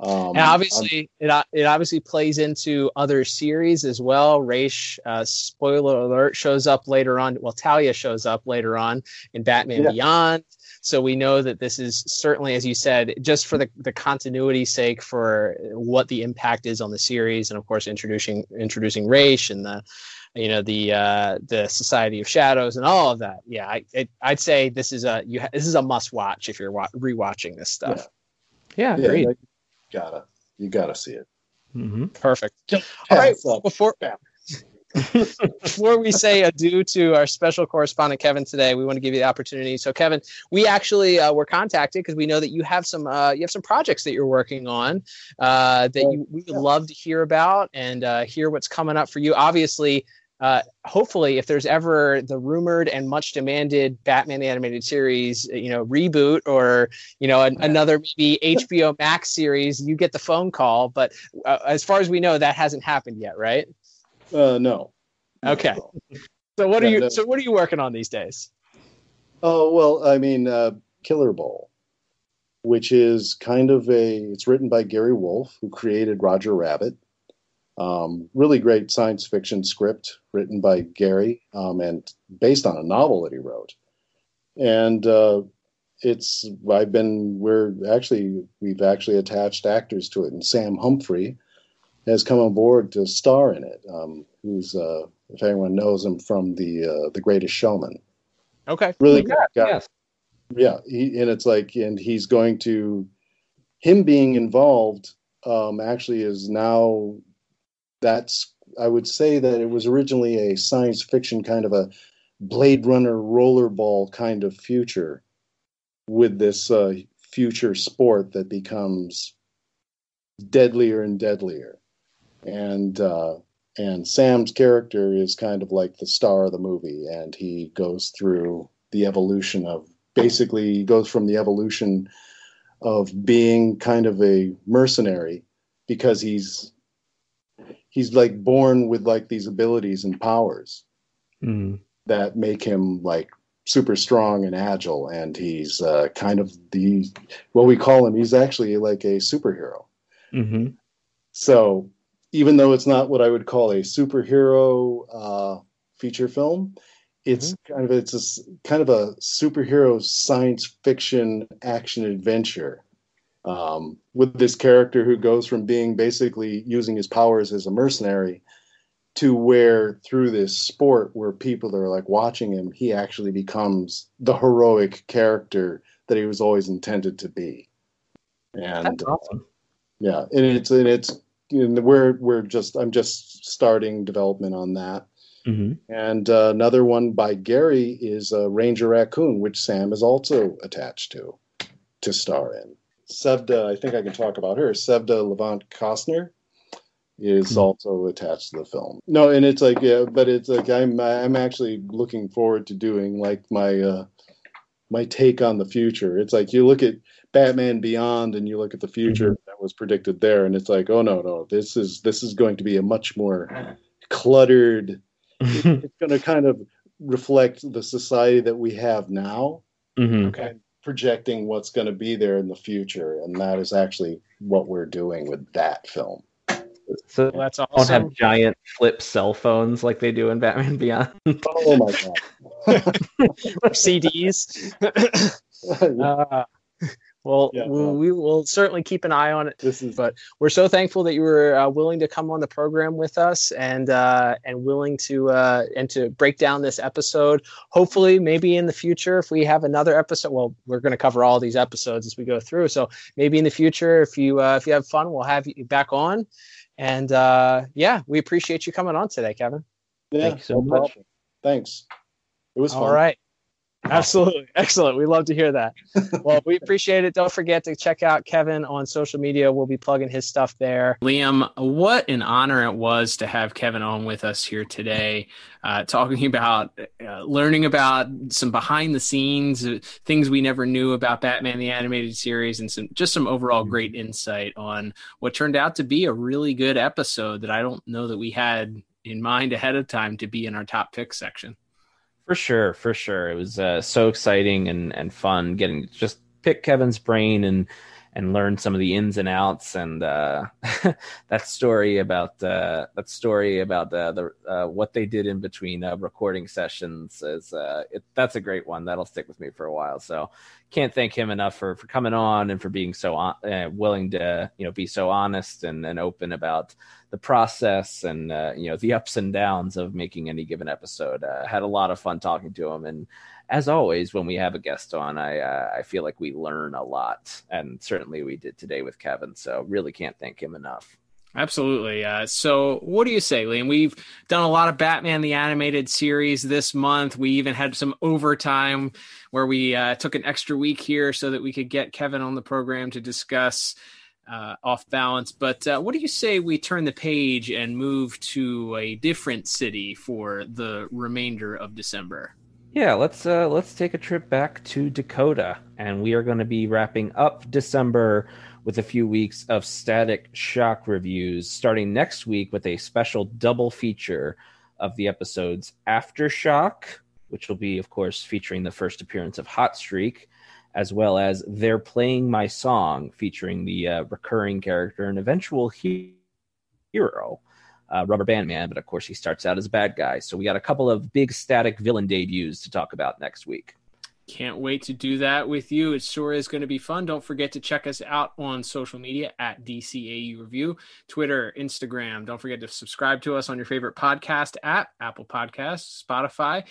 Um, and obviously, it o- it obviously plays into other series as well. Ra's, uh, spoiler alert, shows up later on. Well, Talia shows up later on in Batman Yeah. Beyond. So we know that this is certainly, as you said, just for the, the continuity sake for what the impact is on the series, and of course introducing introducing Ra's and the you know the uh, the Society of Shadows and all of that. Yeah, I it, I'd say this is a you ha- this is a must watch if you're wa- rewatching this stuff. Yeah, yeah, agreed. like, gotta you gotta see it. hmm Perfect. All right. Pass up. Before before we say adieu to our special correspondent Kevin today, we want to give you the opportunity. So, Kevin, we actually uh, were contacted because we know that you have some uh, you have some projects that you're working on uh, that you, we would love to hear about and uh, hear what's coming up for you. Obviously. Uh, hopefully, if there's ever the rumored and much demanded Batman the animated series, you know, reboot or you know an, another maybe HBO Max series, you get the phone call. But uh, as far as we know, that hasn't happened yet, right? Uh, no. Okay. So what are you so what are you working on these days? Oh well, I mean, uh, Killerbowl, which is kind of a. It's written by Gary Wolf, who created Roger Rabbit. Um, really great science fiction script written by Gary um, and based on a novel that he wrote. And uh, it's I've been we're actually we've actually attached actors to it, and Sam Humphrey has come on board to star in it. Um, who's uh, if anyone knows him from the uh, the Greatest Showman Okay. really Yeah, great guy. yes. Yeah, he, and it's like, and he's going to, him being involved, um, actually is now, that's, I would say that it was originally a science fiction kind of a Blade Runner rollerball kind of future with this uh, future sport that becomes deadlier and deadlier. and uh, and Sam's character is kind of like the star of the movie, and he goes through the evolution of basically he goes from the evolution of being kind of a mercenary because he's he's like born with like these abilities and powers Mm. that make him like super strong and agile and he's uh, kind of the what we call him he's actually like a superhero Mm-hmm. so even though it's not what i would call a superhero uh, feature film it's kind of it's a, kind of a superhero science fiction action adventure um, with this character who goes from being basically using his powers as a mercenary to where through this sport where people are like watching him he actually becomes the heroic character that he was always intended to be and awesome. yeah and it's and it's and we're we're just i'm just starting development on that Mm-hmm. and uh, another one by Gary is uh, Ranger Raccoon, which Sam is also attached to to star in. Sevda, I think I can talk about her. Sevda Levant Costner is also attached to the film. No, and it's like yeah, but it's like I'm I'm actually looking forward to doing like my uh, my take on the future. It's like you look at Batman Beyond and you look at the future that was predicted there, and it's like, oh no, no, this is this is going to be a much more cluttered. it's going to kind of reflect the society that we have now, Mm-hmm. and projecting what's going to be there in the future, and that is actually what we're doing with that film. So that's don't awesome. have giant flip cell phones like they do in Batman Beyond. Oh my god! CDs. uh, well, Yeah, we'll- well. we will certainly keep an eye on it. This is But we're so thankful that you were uh, willing to come on the program with us and uh, and willing to uh, and to break down this episode. Hopefully, maybe in the future, if we have another episode, well, we're going to cover all these episodes as we go through. So maybe in the future, if you uh, if you have fun, we'll have you back on. And uh, yeah, we appreciate you coming on today, Kevin. yeah, Thank you so no much. problem. Thanks. It was All fun. right. Absolutely. Excellent. We love to hear that. Well, we appreciate it. Don't forget to check out Kevin on social media. We'll be plugging his stuff there. Liam, what an honor it was to have Kevin on with us here today, uh, talking about uh, learning about some behind the scenes uh, things we never knew about Batman the Animated Series, and some just some overall great insight on what turned out to be a really good episode that I don't know that we had in mind ahead of time to be in our top pick section. For sure, for sure. It was uh, so exciting and, and fun getting just pick Kevin's brain and and learn some of the ins and outs and uh, that story about uh, that story about uh, the uh, what they did in between uh, recording sessions is uh, it, that's a great one that'll stick with me for a while. So can't thank him enough for, for coming on and for being so on, uh, willing to you know be so honest and, and open about the process and uh, you know the ups and downs of making any given episode. Uh, had a lot of fun talking to him, and as always, when we have a guest on, I uh, I feel like we learn a lot, and certainly we did today with Kevin. So really can't thank him enough. Absolutely. Uh, so, what do you say, Liam? We've done a lot of Batman the Animated Series this month. We even had some overtime where we uh, took an extra week here so that we could get Kevin on the program to discuss uh, off balance. But uh, what do you say we turn the page and move to a different city for the remainder of December? Yeah, let's uh, let's take a trip back to Dakota, and we are going to be wrapping up December with a few weeks of Static Shock reviews, starting next week with a special double feature of the episodes Aftershock, which will be, of course, featuring the first appearance of Hot Streak, as well as They're Playing My Song, featuring the uh, recurring character and eventual he- hero, uh, Rubber Band Man. But of course, he starts out as a bad guy. So we got a couple of big static villain debuts to talk about next week. Can't wait to do that with you. It sure is going to be fun. Don't forget to check us out on social media at DCAU Review, Twitter, Instagram. Don't forget to subscribe to us on your favorite podcast app, Apple Podcasts, Spotify,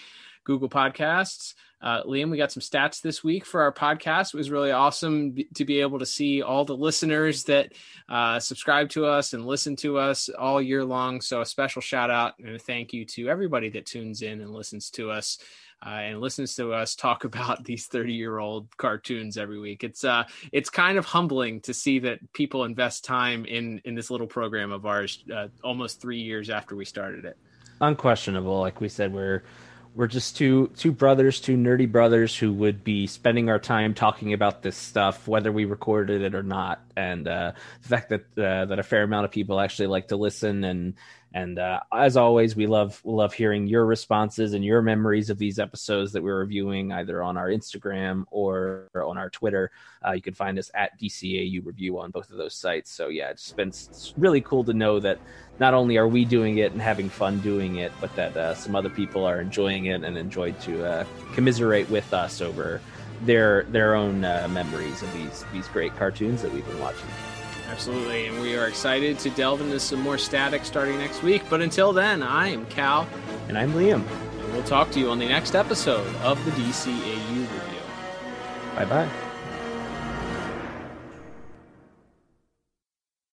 Google Podcasts. Uh, Liam, we got some stats this week for our podcast. It was really awesome b- to be able to see all the listeners that uh, subscribe to us and listen to us all year long. So, a special shout out and a thank you to everybody that tunes in and listens to us uh, and listens to us talk about these 30 year old cartoons every week. It's uh, it's kind of humbling to see that people invest time in in this little program of ours uh, almost three years after we started it. Unquestionable, like we said, we're we're just two two brothers, two nerdy brothers who would be spending our time talking about this stuff, whether we recorded it or not. And uh, the fact that uh, that a fair amount of people actually like to listen and and uh, as always, we love we love hearing your responses and your memories of these episodes that we're reviewing, either on our Instagram or on our Twitter. Uh, you can find us at DCAU Review on both of those sites. So yeah, it's been it's really cool to know that not only are we doing it and having fun doing it, but that uh, some other people are enjoying it and enjoyed to uh, commiserate with us over their their own uh, memories of these these great cartoons that we've been watching. Absolutely. And we are excited to delve into some more static starting next week. But until then, I am Cal. And I'm Liam. And we'll talk to you on the next episode of the DCAU Review. Bye bye.